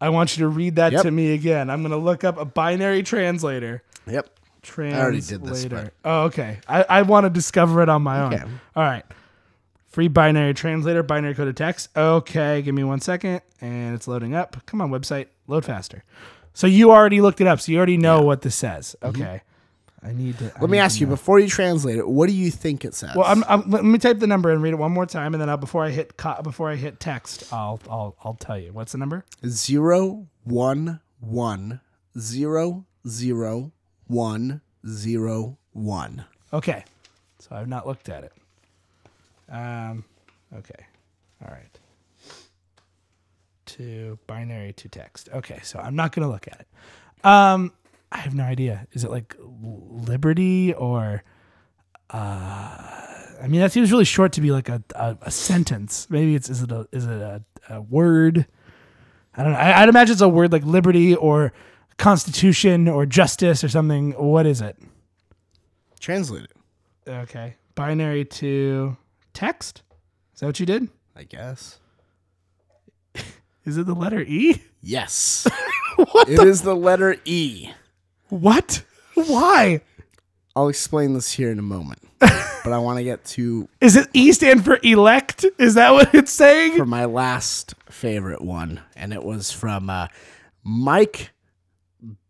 I want you to read that Yep. to me again. I'm going to look up a binary translator. Yep. Translator. already did this, but- Oh, okay. I, I want to discover it on my own. Okay. All right. Free binary translator, binary code coded text. Okay, give me one second, and it's loading up. Come on, website, load faster. So you already looked it up, so you already know what this says. Mm-hmm. Okay. I need to. Mm-hmm. Let me ask you before you translate it. What do you think it says? Well, I'm, I'm, let me type the number and read it one more time, and then I'll, before I hit co- before I hit text, I'll I'll I'll tell you what's the number. zero one one zero zero one zero one. Okay. So I've not looked at it. Um, okay. All right. To binary to text. Okay, so I'm not going to look at it. Um, I have no idea. Is it like liberty or uh I mean that seems really short to be like a, a, a sentence. Maybe it's is it a is it a, a word? I don't know. I, I'd imagine it's a word like liberty or constitution or justice or something. What is it? Translate it. Okay. Binary to text? Is that what you did? I guess. (laughs) Is it the letter E? Yes. (laughs) It is the letter E. What? Why? I'll explain this here in a moment. (laughs) but I want to get to Is it E stand for elect? Is that what it's saying? for my last favorite one, and it was from uh, Mike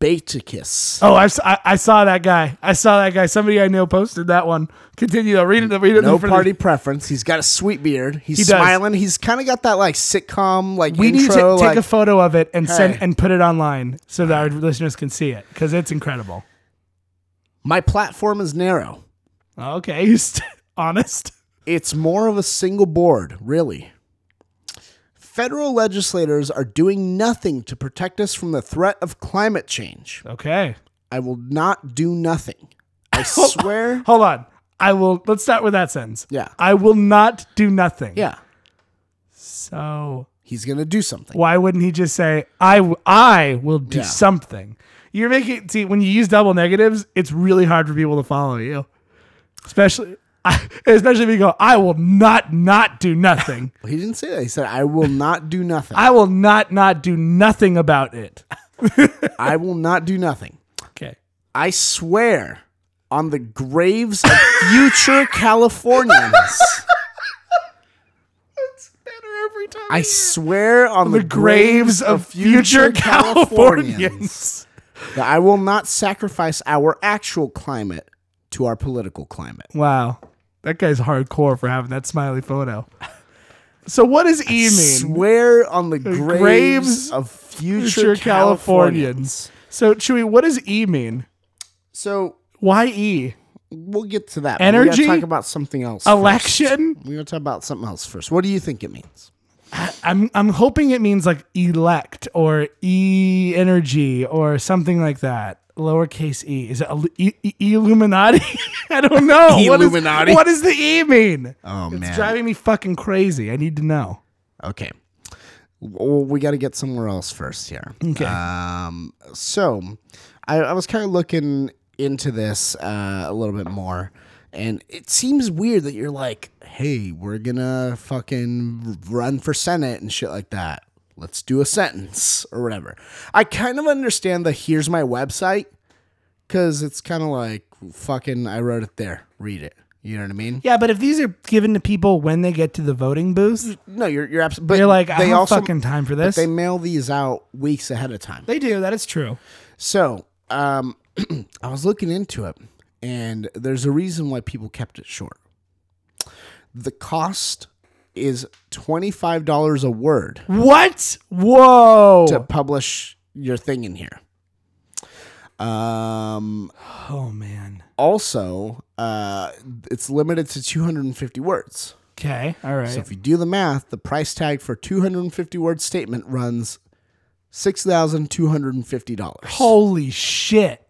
Beitiks. Oh, I I saw that guy. I saw that guy. Somebody I know posted that one. Continue. though. Read it. Read it. No for the- party preference. He's got a sweet beard. He's He smiling. He's kind of got that like sitcom like We need intro. to take a photo of it and send and put it online so that our listeners can see it because it's incredible. my platform is narrow. Okay, he's (laughs) honest. It's more of a single board, really. Federal legislators are doing nothing to protect us from the threat of climate change. Okay, I will not do nothing. I (laughs) swear. hold on. I will. Let's start with that sentence. Yeah. I will not do nothing. Yeah. So He's going to do something. why wouldn't he just say I w- I will do Yeah. something? You're making see when you use double negatives, it's really hard for people to follow you, especially. Especially if you go, I will not not do nothing. (laughs) He didn't say that. He said, I will not do nothing. I will not not do nothing about it. (laughs) I will not do nothing. Okay. I swear on the graves of future (laughs) Californians. Better every time. I swear on the, the graves of future Californians. That I will not sacrifice our actual climate to our political climate. Wow. That guy's hardcore for having that smiley photo. So what does E mean? Swear on the graves, graves of future, Future Californians. Californians. So Chewy, what does E mean? So Why E? we'll get to that. but We Energy? gotta talk about something else. first. Election? We're gonna talk about something else first. What do you think it means? I'm I'm hoping it means like elect or e energy or something like that. Lowercase e. Is it e- e- Illuminati? (laughs) I don't know. What is- Illuminati? what does the e mean? Oh It's man. It's driving me fucking crazy. I need to know. Okay. Well, we got to get somewhere else first here. Okay. Um, so I, I was kind of looking into this uh, a little bit more, and it seems weird that you're like, hey, we're to fucking run for Senate and shit like that. Let's do a sentence or whatever. I kind of understand the here's my website because it's kind of like fucking, I wrote it there. Read it. You know what I mean? Yeah, but if these are given to people when they get to the voting booth, No, you're you're absolutely. But you're like, I they don't also fucking time for but this. they mail these out weeks ahead of time. They do. That is true. So, um, (clears throat) I was looking into it, and there's a reason why people kept it short. The cost is twenty five dollars a word What? Whoa. to publish your thing in here. Um, oh man. also, uh, it's limited to two hundred and fifty words. Okay. All right. So if you do the math, the price tag for 250 word statement runs $6,250. Holy shit.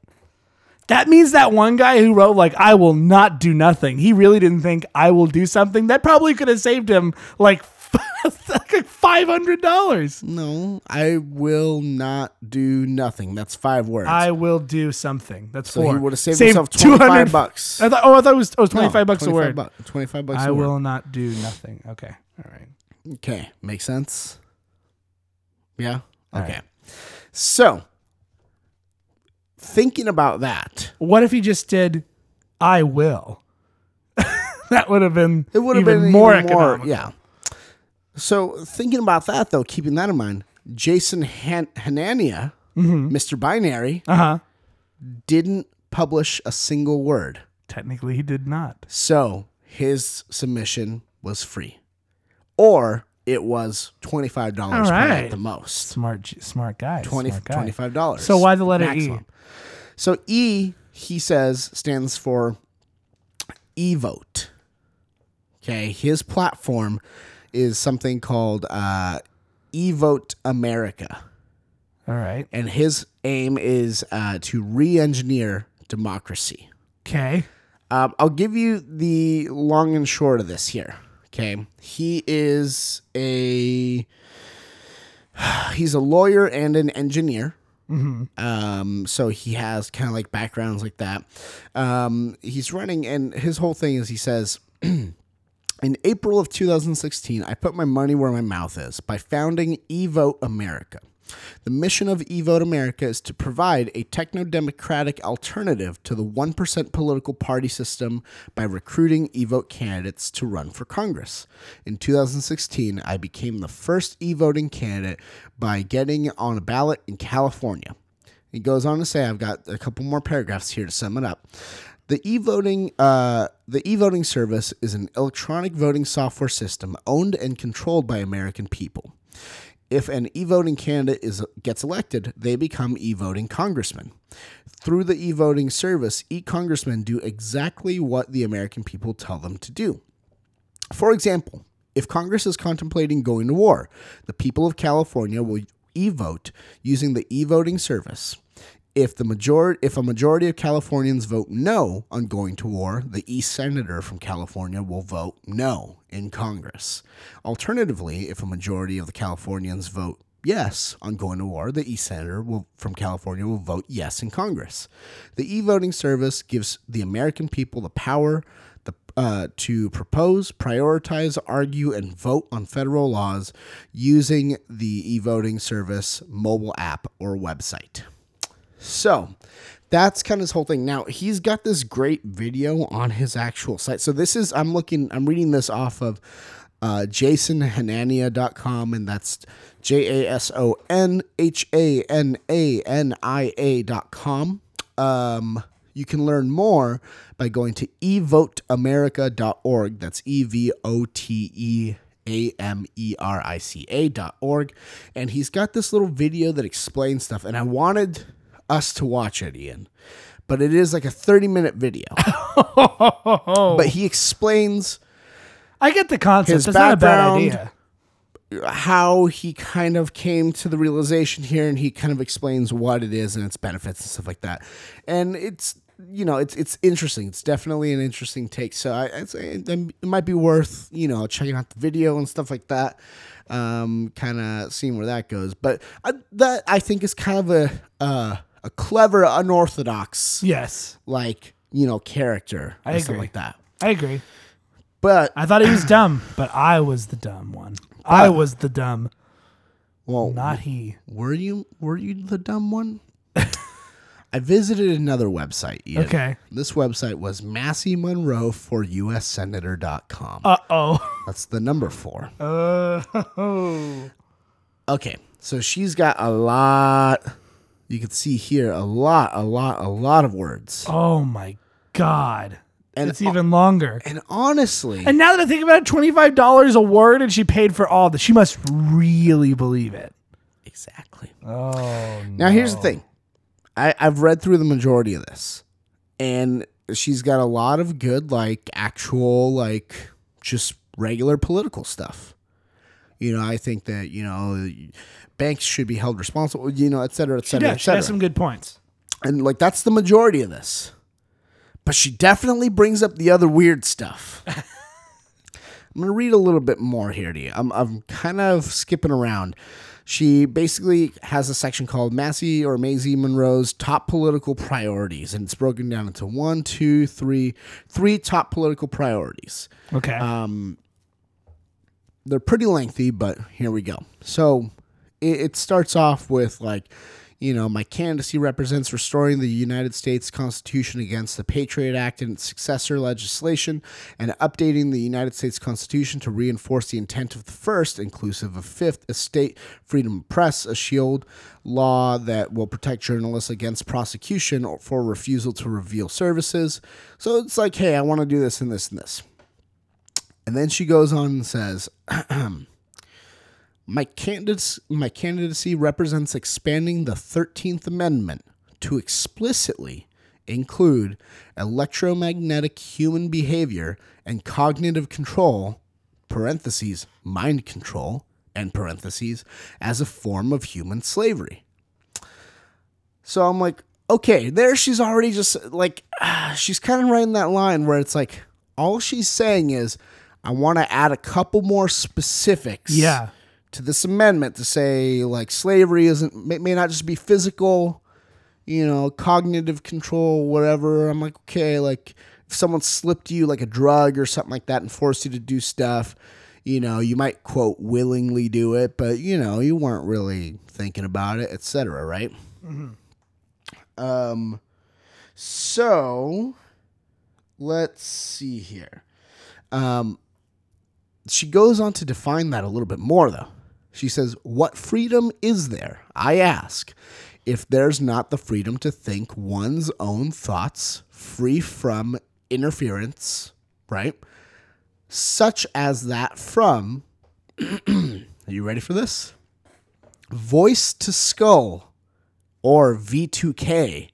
That means that one guy who wrote like I will not do nothing. He really didn't think I will do something. That probably could have saved him (laughs) like five hundred dollars. No, I will not do nothing. That's five words. I will do something. That's so four. he would have saved Saved himself 25 200 bucks. I thought. Oh, I thought it was. Oh, it was No, twenty five bucks a word. bu- 25 bucks I a word. I will not do nothing. Okay. All right. Okay, makes sense. Yeah. All okay. right. So, thinking about that, What if he just did? I will. (laughs) that would have been. it would have been more even economical. Yeah. So, thinking about that though, keeping that in mind, Jason Han- Hanania, Mm-hmm. Mr. Binary, Uh huh. didn't publish a single word. Technically, he did not. So his submission was free, or it was twenty five dollars right. at the most. Smart, smart guy. 20 smart guy. $25. So why the letter E? So E, he says, stands for e-vote. Okay, his platform is something called uh, eVote America, All right. and his aim is uh, to re-engineer democracy. Okay. Um, I'll give you the long and short of this here. Okay, he is a (sighs) he's a lawyer and an engineer. Um, so he has kind of like backgrounds like that. Um, he's running, and his whole thing is he says. (clears throat) In April of 2016, I put my money where my mouth is by founding eVote America. The mission of eVote America is to provide a techno democratic alternative to the 1% political party system by recruiting eVote candidates to run for Congress. In 2016, I became the first e voting candidate by getting on a ballot in California. He goes on to say, I've got a couple more paragraphs here to sum it up. The e-voting, uh, the e-voting service is an electronic voting software system owned and controlled by American people. If an e-voting candidate is gets elected, they become e-voting congressmen. Through the e-voting service, e-congressmen do exactly what the American people tell them to do. For example, if Congress is contemplating going to war, the people of California will e-vote using the e-voting service. If the majority if a majority of Californians vote no on going to war, the e-Senator from California will vote no in Congress. Alternatively, if a majority of the Californians vote yes on going to war, the e-Senator will, from California will vote yes in Congress. The e-voting service gives the American people the power the, uh, to propose, prioritize, argue, and vote on federal laws using the e-voting service mobile app or website. So that's kind of his whole thing. Now he's got this great video on his actual site. So this is I'm looking I'm reading this off of uh, jasonhanania.com, and that's J A S O N H A N A N I A.com. Um, you can learn more by going to evoteamerica.org. That's E V O T E A M E R I C A dot org. And he's got this little video that explains stuff. And I wanted us to watch it, Ian. But it is like a 30 minute video. (laughs) but he explains I get the concept. His That's not a bad background- idea. how he kind of came to the realization here and he kind of explains what it is and its benefits and stuff like that and it's you know it's it's interesting it's definitely an interesting take so i I'd say it it might be worth you know checking out the video and stuff like that um kind of seeing where that goes but I, that i think is kind of a uh, a clever unorthodox Yes, like you know character I agree. like that I agree. but I thought he was dumb, but I was the dumb one. I was the dumb, well not he. Were you were you the dumb one? (laughs) I visited another website. Ian. Okay. This website was Massie Munroe for US USSenator.com. Uh oh. That's the number four. Uh (laughs) oh. Okay. So she's got a lot you can see here a lot, a lot, a lot of words. oh my god. And it's even longer. And honestly, And now that I think about it, twenty five dollars a word, and she paid for all this. She must really believe it. exactly. Oh Now here's the thing. I, I've read through the majority of this. And she's got a lot of good, like actual, like just regular political stuff. You know, I think that, you know, banks should be held responsible, you know, et cetera, et cetera, She does. et She cetera. has some good points. and like that's the majority of this. But she definitely brings up the other weird stuff. (laughs) I'm gonna read a little bit more here to you. I'm I'm kind of skipping around. She basically has a section called Massie or Maisie Munroe's top political priorities, and it's broken down into one, two, three, three top political priorities. Okay. Um, they're pretty lengthy, but here we go. So it, it starts off with like, you know, my candidacy represents restoring the United States Constitution against the Patriot Act and its successor legislation, and updating the United States Constitution to reinforce the intent of the first, inclusive of fifth, a state freedom of press, a shield law that will protect journalists against prosecution or for refusal to reveal services. So it's like, hey, I want to do this and this and this. And then she goes on and says, (clears throat) my, candidates, my candidacy represents expanding the 13th Amendment to explicitly include electromagnetic human behavior and cognitive control, parentheses, mind control, and parentheses, as a form of human slavery. So I'm like, okay, there she's already just like, (sighs) she's kind of right in that line where it's like, all she's saying is, I want to add a couple more specifics yeah. To this amendment to say like slavery isn't may, may not just be physical, you know, cognitive control, whatever. I'm like, okay, like if someone slipped you like a drug or something like that and forced you to do stuff, you know, you might quote willingly do it, but you know, you weren't really thinking about it, etc. Right? Um, so let's see here. Um, she goes on to define that a little bit more, though. She says, What freedom is there, I ask, if there's not the freedom to think one's own thoughts free from interference, right? Such as that from, (clears throat) are you ready for this? Voice to skull, or V2K,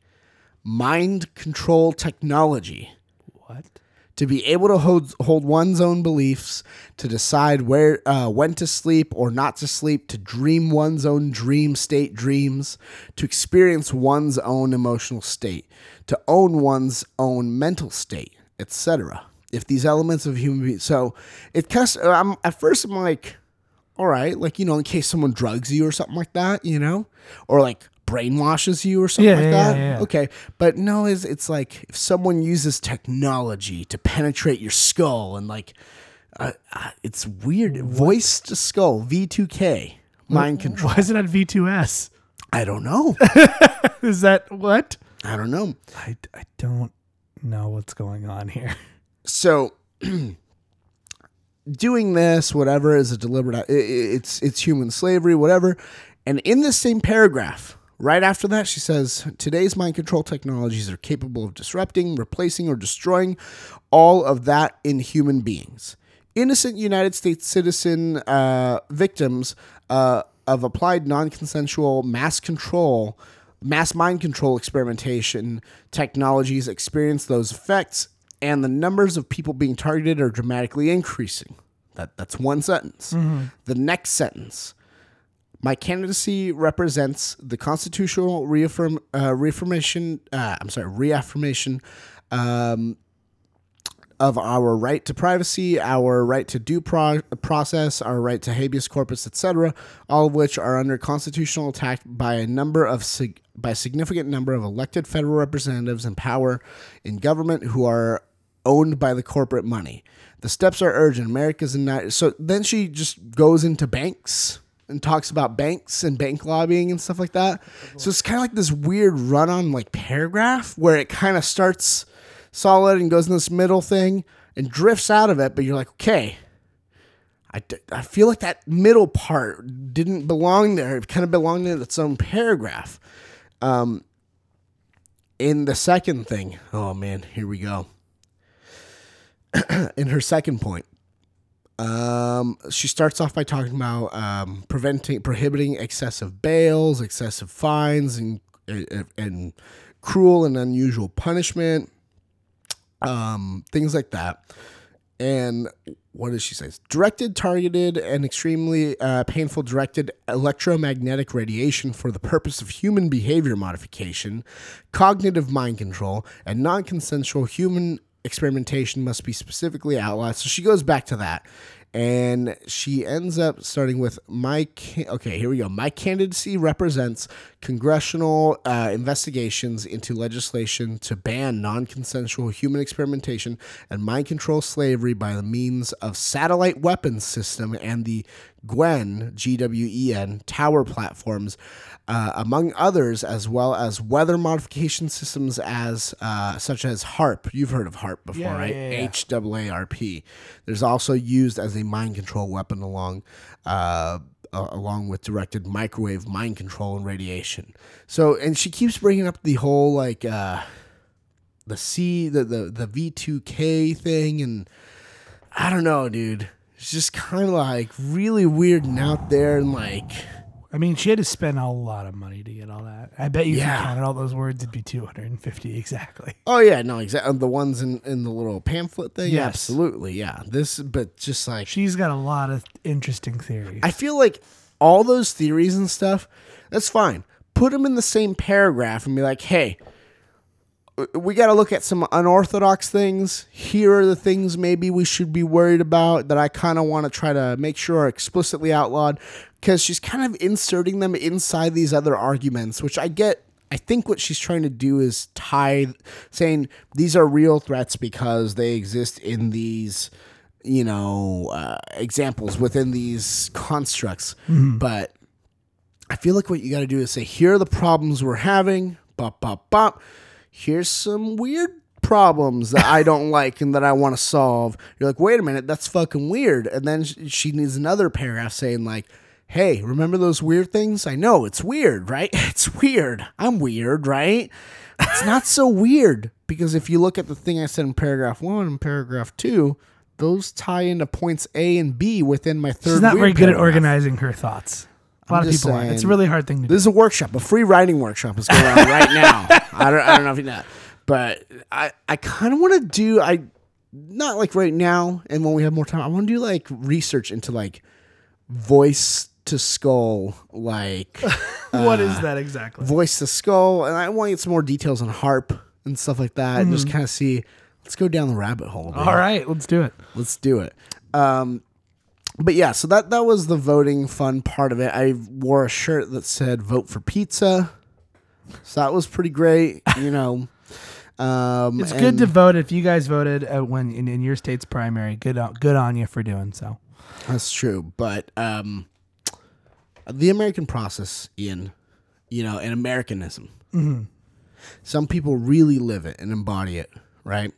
mind control technology? To be able to hold hold one's own beliefs, to decide where uh, when to sleep or not to sleep, to dream one's own dream state dreams, to experience one's own emotional state, to own one's own mental state, etc. If these elements of human being, so it kind of, I'm at first I'm like, all right, like you know, in case someone drugs you or something like that, you know, or like brainwashes you or something Yeah, like yeah, that. yeah. Okay, but no, it's it's like if someone uses technology to penetrate your skull and like, uh, uh, it's weird. Voice to skull, V2K, mind control. Why is it at V2S? I don't know. (laughs) Is that what? I don't know. I, I don't know what's going on here. So (clears throat) doing this, whatever, is a deliberate. It's it's human slavery, whatever. And in the same paragraph, right after that, she says, "Today's mind control technologies are capable of disrupting, replacing, or destroying all of that in human beings." Innocent United States citizen uh, victims uh, of applied non-consensual mass control, mass mind control experimentation technologies experience those effects and the numbers of people being targeted are dramatically increasing. That that's one sentence. The next sentence. My candidacy represents the constitutional reaffirm, uh, reaffirmation. Uh, I'm sorry, reaffirmation um, of our right to privacy, our right to due pro- process, our right to habeas corpus, etc., all of which are under constitutional attack by a number of sig- by significant number of elected federal representatives in power in government who are owned by the corporate money. The steps are urgent. America's in that. So then she just goes into banks and talks about banks and bank lobbying and stuff like that. So it's kind of like this weird run on like paragraph where it kind of starts solid and goes in this middle thing and drifts out of it, but you're like, okay. I, d- I feel like that middle part didn't belong there. It kind of belonged in its own paragraph. Um, in the second thing, oh man, here we go. (clears throat) in her second point, um, she starts off by talking about um, preventing, prohibiting excessive bails, excessive fines, and and, cruel and unusual punishment, um, things like that. And what does she say? Directed, targeted, and extremely uh, painful directed electromagnetic radiation for the purpose of human behavior modification, cognitive mind control, and non consensual human experimentation must be specifically outlawed. So she goes back to that. And she ends up starting with my. Okay, here we go. My candidacy represents congressional uh, investigations into legislation to ban non consensual human experimentation and mind control slavery by the means of satellite weapons system and the Gwen, G W E N, tower platforms, uh, among others, as well as weather modification systems as uh, such as HAARP. You've heard of HAARP before, Yeah, right? yeah, yeah. H R P. There's also used as a mind control weapon along. Uh, uh, along with directed microwave mind control and radiation. So, and she keeps bringing up the whole like uh, the C, the the the V two K thing, and I don't know, dude. It's just kind of like really weird and out there, and like I mean, she had to spend a lot of money to get all that. I bet you if you counted all those words, it'd be 250 exactly. oh yeah, no, exactly uh, the ones in in the little pamphlet thing. Yes. absolutely, yeah. This, but just like She's got a lot of interesting theories. I feel like all those theories and stuff, that's fine. Put them in the same paragraph and be like, hey, we got to look at some unorthodox things. Here are the things maybe we should be worried about that I kind of want to try to make sure are explicitly outlawed because she's kind of inserting them inside these other arguments, which I get. I think what she's trying to do is tie, saying these are real threats because they exist in these you know, uh, examples within these constructs. But I feel like what you got to do is say, here are the problems we're having. Bop, bop, bop. Here's some weird problems that I don't (laughs) like and that I want to solve. You're like, wait a minute, that's fucking weird. And then she needs another paragraph saying, like, hey, remember those weird things? I know it's weird, right? (laughs) It's weird. I'm weird, right? It's not so weird because if you look at the thing I said in paragraph one and paragraph two, those tie into points A and B within my third. She's not very good at organizing her thoughts. A lot I'm of people aren't. It's a really hard thing to do. This is a workshop, a free writing workshop is going on right now. (laughs) I don't, I don't know if you know, but I, I kind of want to do, I, not like right now, and when we have more time, I want to do like research into like voice to skull, like (laughs) what is that exactly? voice to skull, and I want to get some more details on HAARP and stuff like that, and just kind of see. Let's go down the rabbit hole. dude. All right, let's do it. Let's do it. Um, but yeah, so that that was the voting fun part of it. I wore a shirt that said "Vote for Pizza," so that was pretty great. You know, um, It's good to vote if you guys voted uh, when in, in your state's primary. Good on, good on you for doing so. That's true, but um, the American process, Ian, you know, and Americanism. Some people really live it and embody it, right?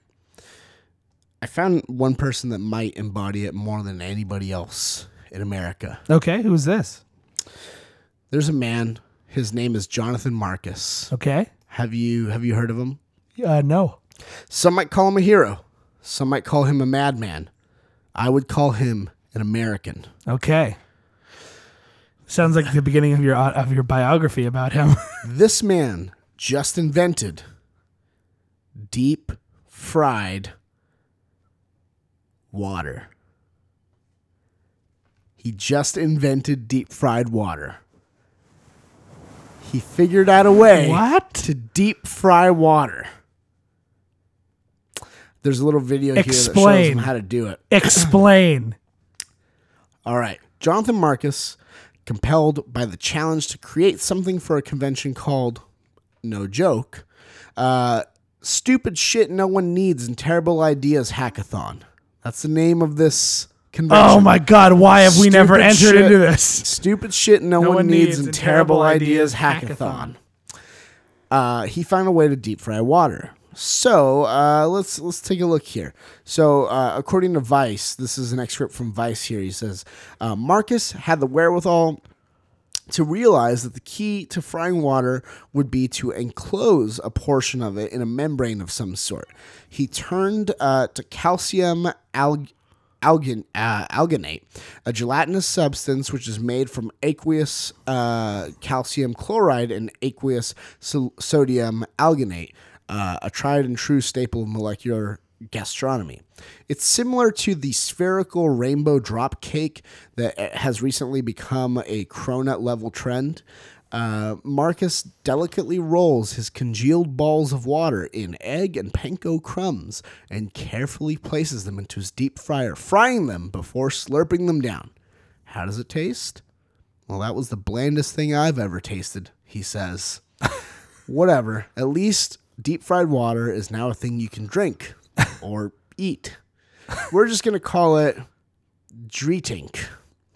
I found one person that might embody it more than anybody else in America. Okay, who's this? There's a man. His name is Jonathan Marcus. Okay. Have you have you heard of him? Uh, no. Some might call him a hero. Some might call him a madman. I would call him an American. Okay. Sounds like the beginning of your of your biography about him. (laughs) This man just invented deep fried water. He just invented deep fried water. He figured out a way What? to deep fry water. There's a little video here that shows him how to do it. (clears throat) Explain. All right. Jonathan Marcus, compelled by the challenge to create something for a convention called, no joke, uh, Stupid Shit No One Needs and Terrible Ideas Hackathon. That's the name of this convention. Oh my God! Why have we never entered shit. into this? Stupid Shit No, one, needs, and Terrible Ideas Hackathon. Uh, he found a way to deep fry water. So uh, let's let's take a look here. So uh, according to Vice, this is an excerpt from Vice. Here he says uh, Marcus had the wherewithal to realize that the key to frying water would be to enclose a portion of it in a membrane of some sort. He turned uh, to calcium alg- uh, alginate, a gelatinous substance which is made from aqueous uh, calcium chloride and aqueous so- sodium alginate, uh, a tried and true staple of molecular gastronomy. It's similar to the spherical rainbow drop cake that has recently become a cronut level trend. Uh, Marcus delicately rolls his congealed balls of water in egg and panko crumbs and carefully places them into his deep fryer, frying them before slurping them down. How does it taste? Well, that was the blandest thing I've ever tasted, he says. (laughs) Whatever. At least deep fried water is now a thing you can drink (laughs) or eat. We're just going to call it Dreetink.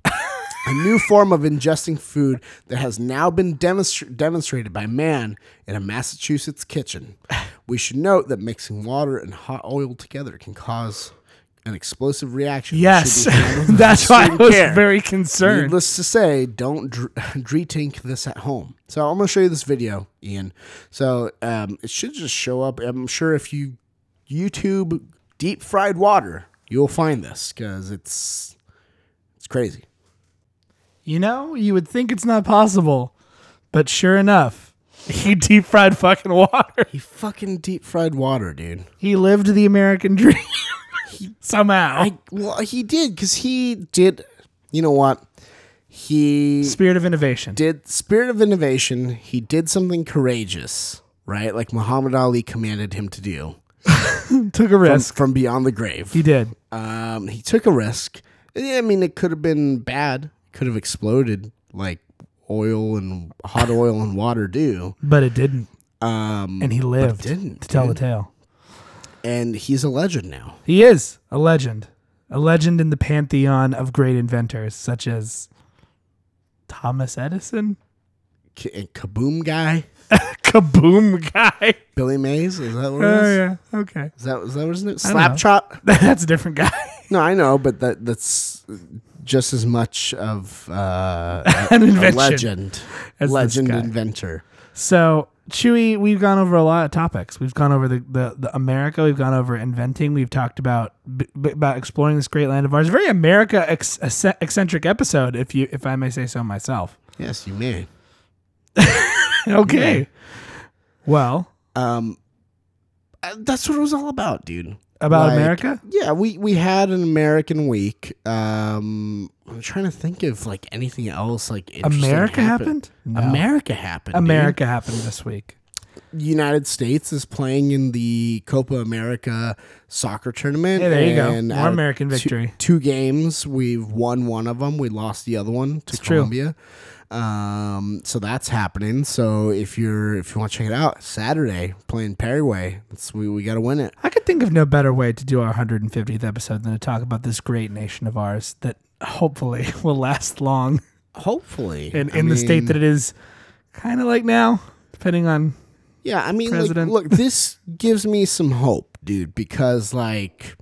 A new form of ingesting food that has now been demonstra- demonstrated by man in a Massachusetts kitchen. We should note that mixing water and hot oil together can cause an explosive reaction. Yes, be handled (laughs) with that's why I was care. very concerned. Needless to say, don't dr- (laughs) retink this at home. So I'm gonna show you this video, Ian. So um, it should just show up. I'm sure if you YouTube deep fried water, you'll find this because it's it's crazy. You know, you would think it's not possible, but sure enough, (laughs) he deep fried fucking water. He fucking deep fried water, dude. He lived the American (laughs) dream somehow. I well, he did because he did. You know what? He Spirit of innovation. did spirit of innovation. He did something courageous, right? Like Muhammad Ali commanded him to do (laughs) Took a risk. from beyond the grave. he did. Um, he took a risk. Yeah, I mean, it could have been bad. Could have exploded like oil and hot oil and water do. But it didn't. Um, And he lived didn't, to tell the tale. and he's a legend now. He is a legend. A legend in the pantheon of great inventors, such as Thomas Edison. K- and Kaboom guy, (laughs) Kaboom guy. Billy Mays. Is that what it Oh, is? yeah. Okay. Is that is that what his name? I. Slap chop. (laughs) That's a different guy. (laughs) No, I know, but that that's just as much of uh, An a invention legend, as this legend guy. inventor. So, Chewy, we've gone over a lot of topics. We've gone over the, the, the America. We've gone over inventing. We've talked about b- b- about exploring this great land of ours. Very America ex- eccentric episode, if you if I may say so myself. Yes, you may. (laughs) Okay. Well, Um, uh, that's what it was all about, dude. about Like, America. Yeah, we we had an American week. Um, I'm trying to think of like anything else like interesting America happened. No. America happened. dude. America happened this week. United States is playing in the Copa America soccer tournament. Hey, there you go. More out of American two- victory. Two, games, we've won one of them. We lost the other one to true. Colombia. Um, so that's happening. So if you're if you want to check it out, Saturday playing. It's, we we got to win it. I could think of no better way to do our 150th episode than to talk about this great nation of ours that hopefully (laughs) will last long Hopefully, in, I in the state that it is kind of like now, depending on Yeah, I mean, like, president. look, this gives me some hope, dude, because like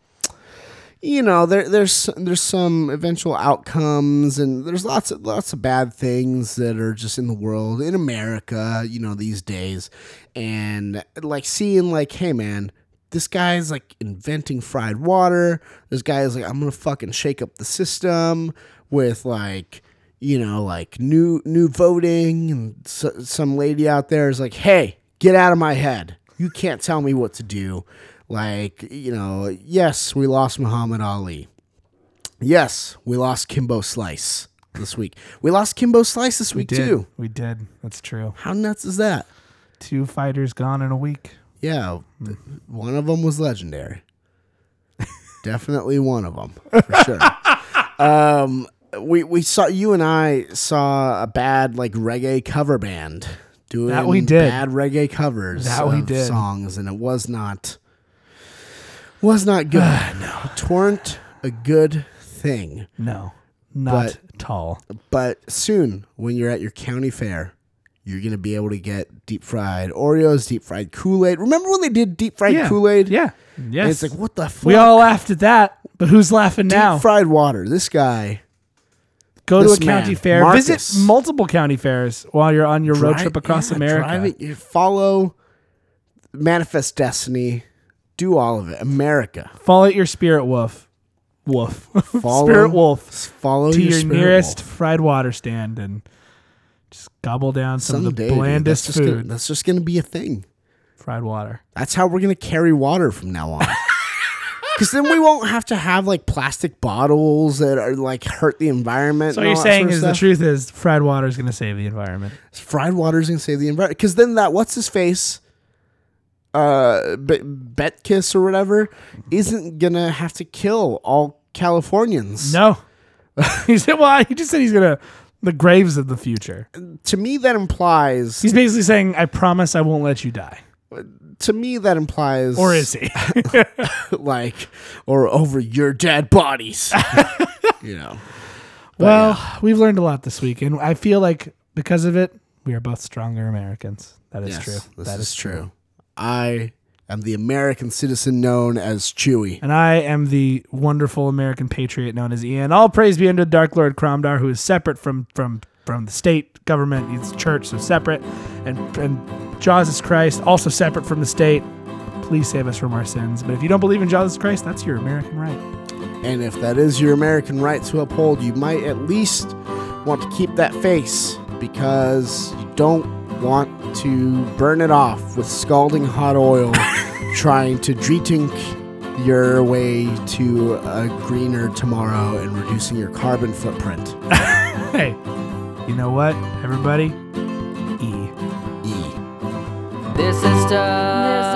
you know, there there's there's some eventual outcomes, and there's lots of lots of bad things that are just in the world in America, you know, these days, and like seeing like, hey man, this guy's like inventing fried water. This guy's like, I'm gonna fucking shake up the system with like, you know, like new new voting, and so, some lady out there is like, hey, get out of my head. You can't tell me what to do. Like, you know, yes, we lost Muhammad Ali. Yes, we lost Kimbo Slice this week. We lost Kimbo Slice this week did. too. We did. That's true. How nuts is that? Two fighters gone in a week. Yeah, th- one of them was legendary. (laughs) Definitely one of them for sure. (laughs) um, we we saw you and I saw a bad like reggae cover band doing That we did. bad reggae covers That we of did. songs, and it was not was not good. Ah, no, weren't a good thing. No, not But- tall. But soon, when you're at your county fair, you're gonna be able to get deep fried Oreos, deep fried Kool Aid. Remember when they did deep fried Yeah. Kool Aid? Yeah. Yes. it's like what the fuck? we all laughed at that, but who's laughing deep now? Deep fried water. This guy Go to a this county fair. Marcus. Visit multiple county fairs while you're on your road trip across yeah, America. drive it, you follow Manifest Destiny. Do all of it. America. Follow your spirit wolf. Wolf. (laughs) Follow, spirit wolf Follow to your, your nearest wolf. fried water stand and just gobble down some Someday, of the dude, blandest that's just Gonna, food. that's just gonna be a thing. fried water. That's how we're gonna carry water from now on. (laughs) Because then we won't have to have like plastic bottles that are like hurt the environment. So what you're saying sort of is the truth is fried water is going to save the environment. fried water's gonna save the environment. Because then that what's his face, uh, Be- Beitiks or whatever, isn't gonna have to kill all Californians. No. (laughs) he said, well, he just said he's to the graves of the future. To me, that implies. He's basically saying, I promise I won't let you die. to me, that implies. Or is he? (laughs) like, or over your dead bodies. (laughs) you know. well, we've learned a lot this week, and I feel like because of it, we are both stronger Americans. That is Yes, true. That is true. I am the American citizen known as Chewy. And I am the wonderful American patriot known as Ian. All praise be unto Dark Lord Cromdar, who is separate from from from the state government. He's church, so separate. And and Jesus Christ, also separate from the state. Please save us from our sins. But if you don't believe in Jesus Christ, that's your American right. And if that is your American right to uphold, you might at least want to keep that face because you don't want to burn it off with scalding hot oil (laughs) trying to drink your way to a greener tomorrow and reducing your carbon footprint. (laughs) Hey, you know what, everybody? E. E. This is stuff.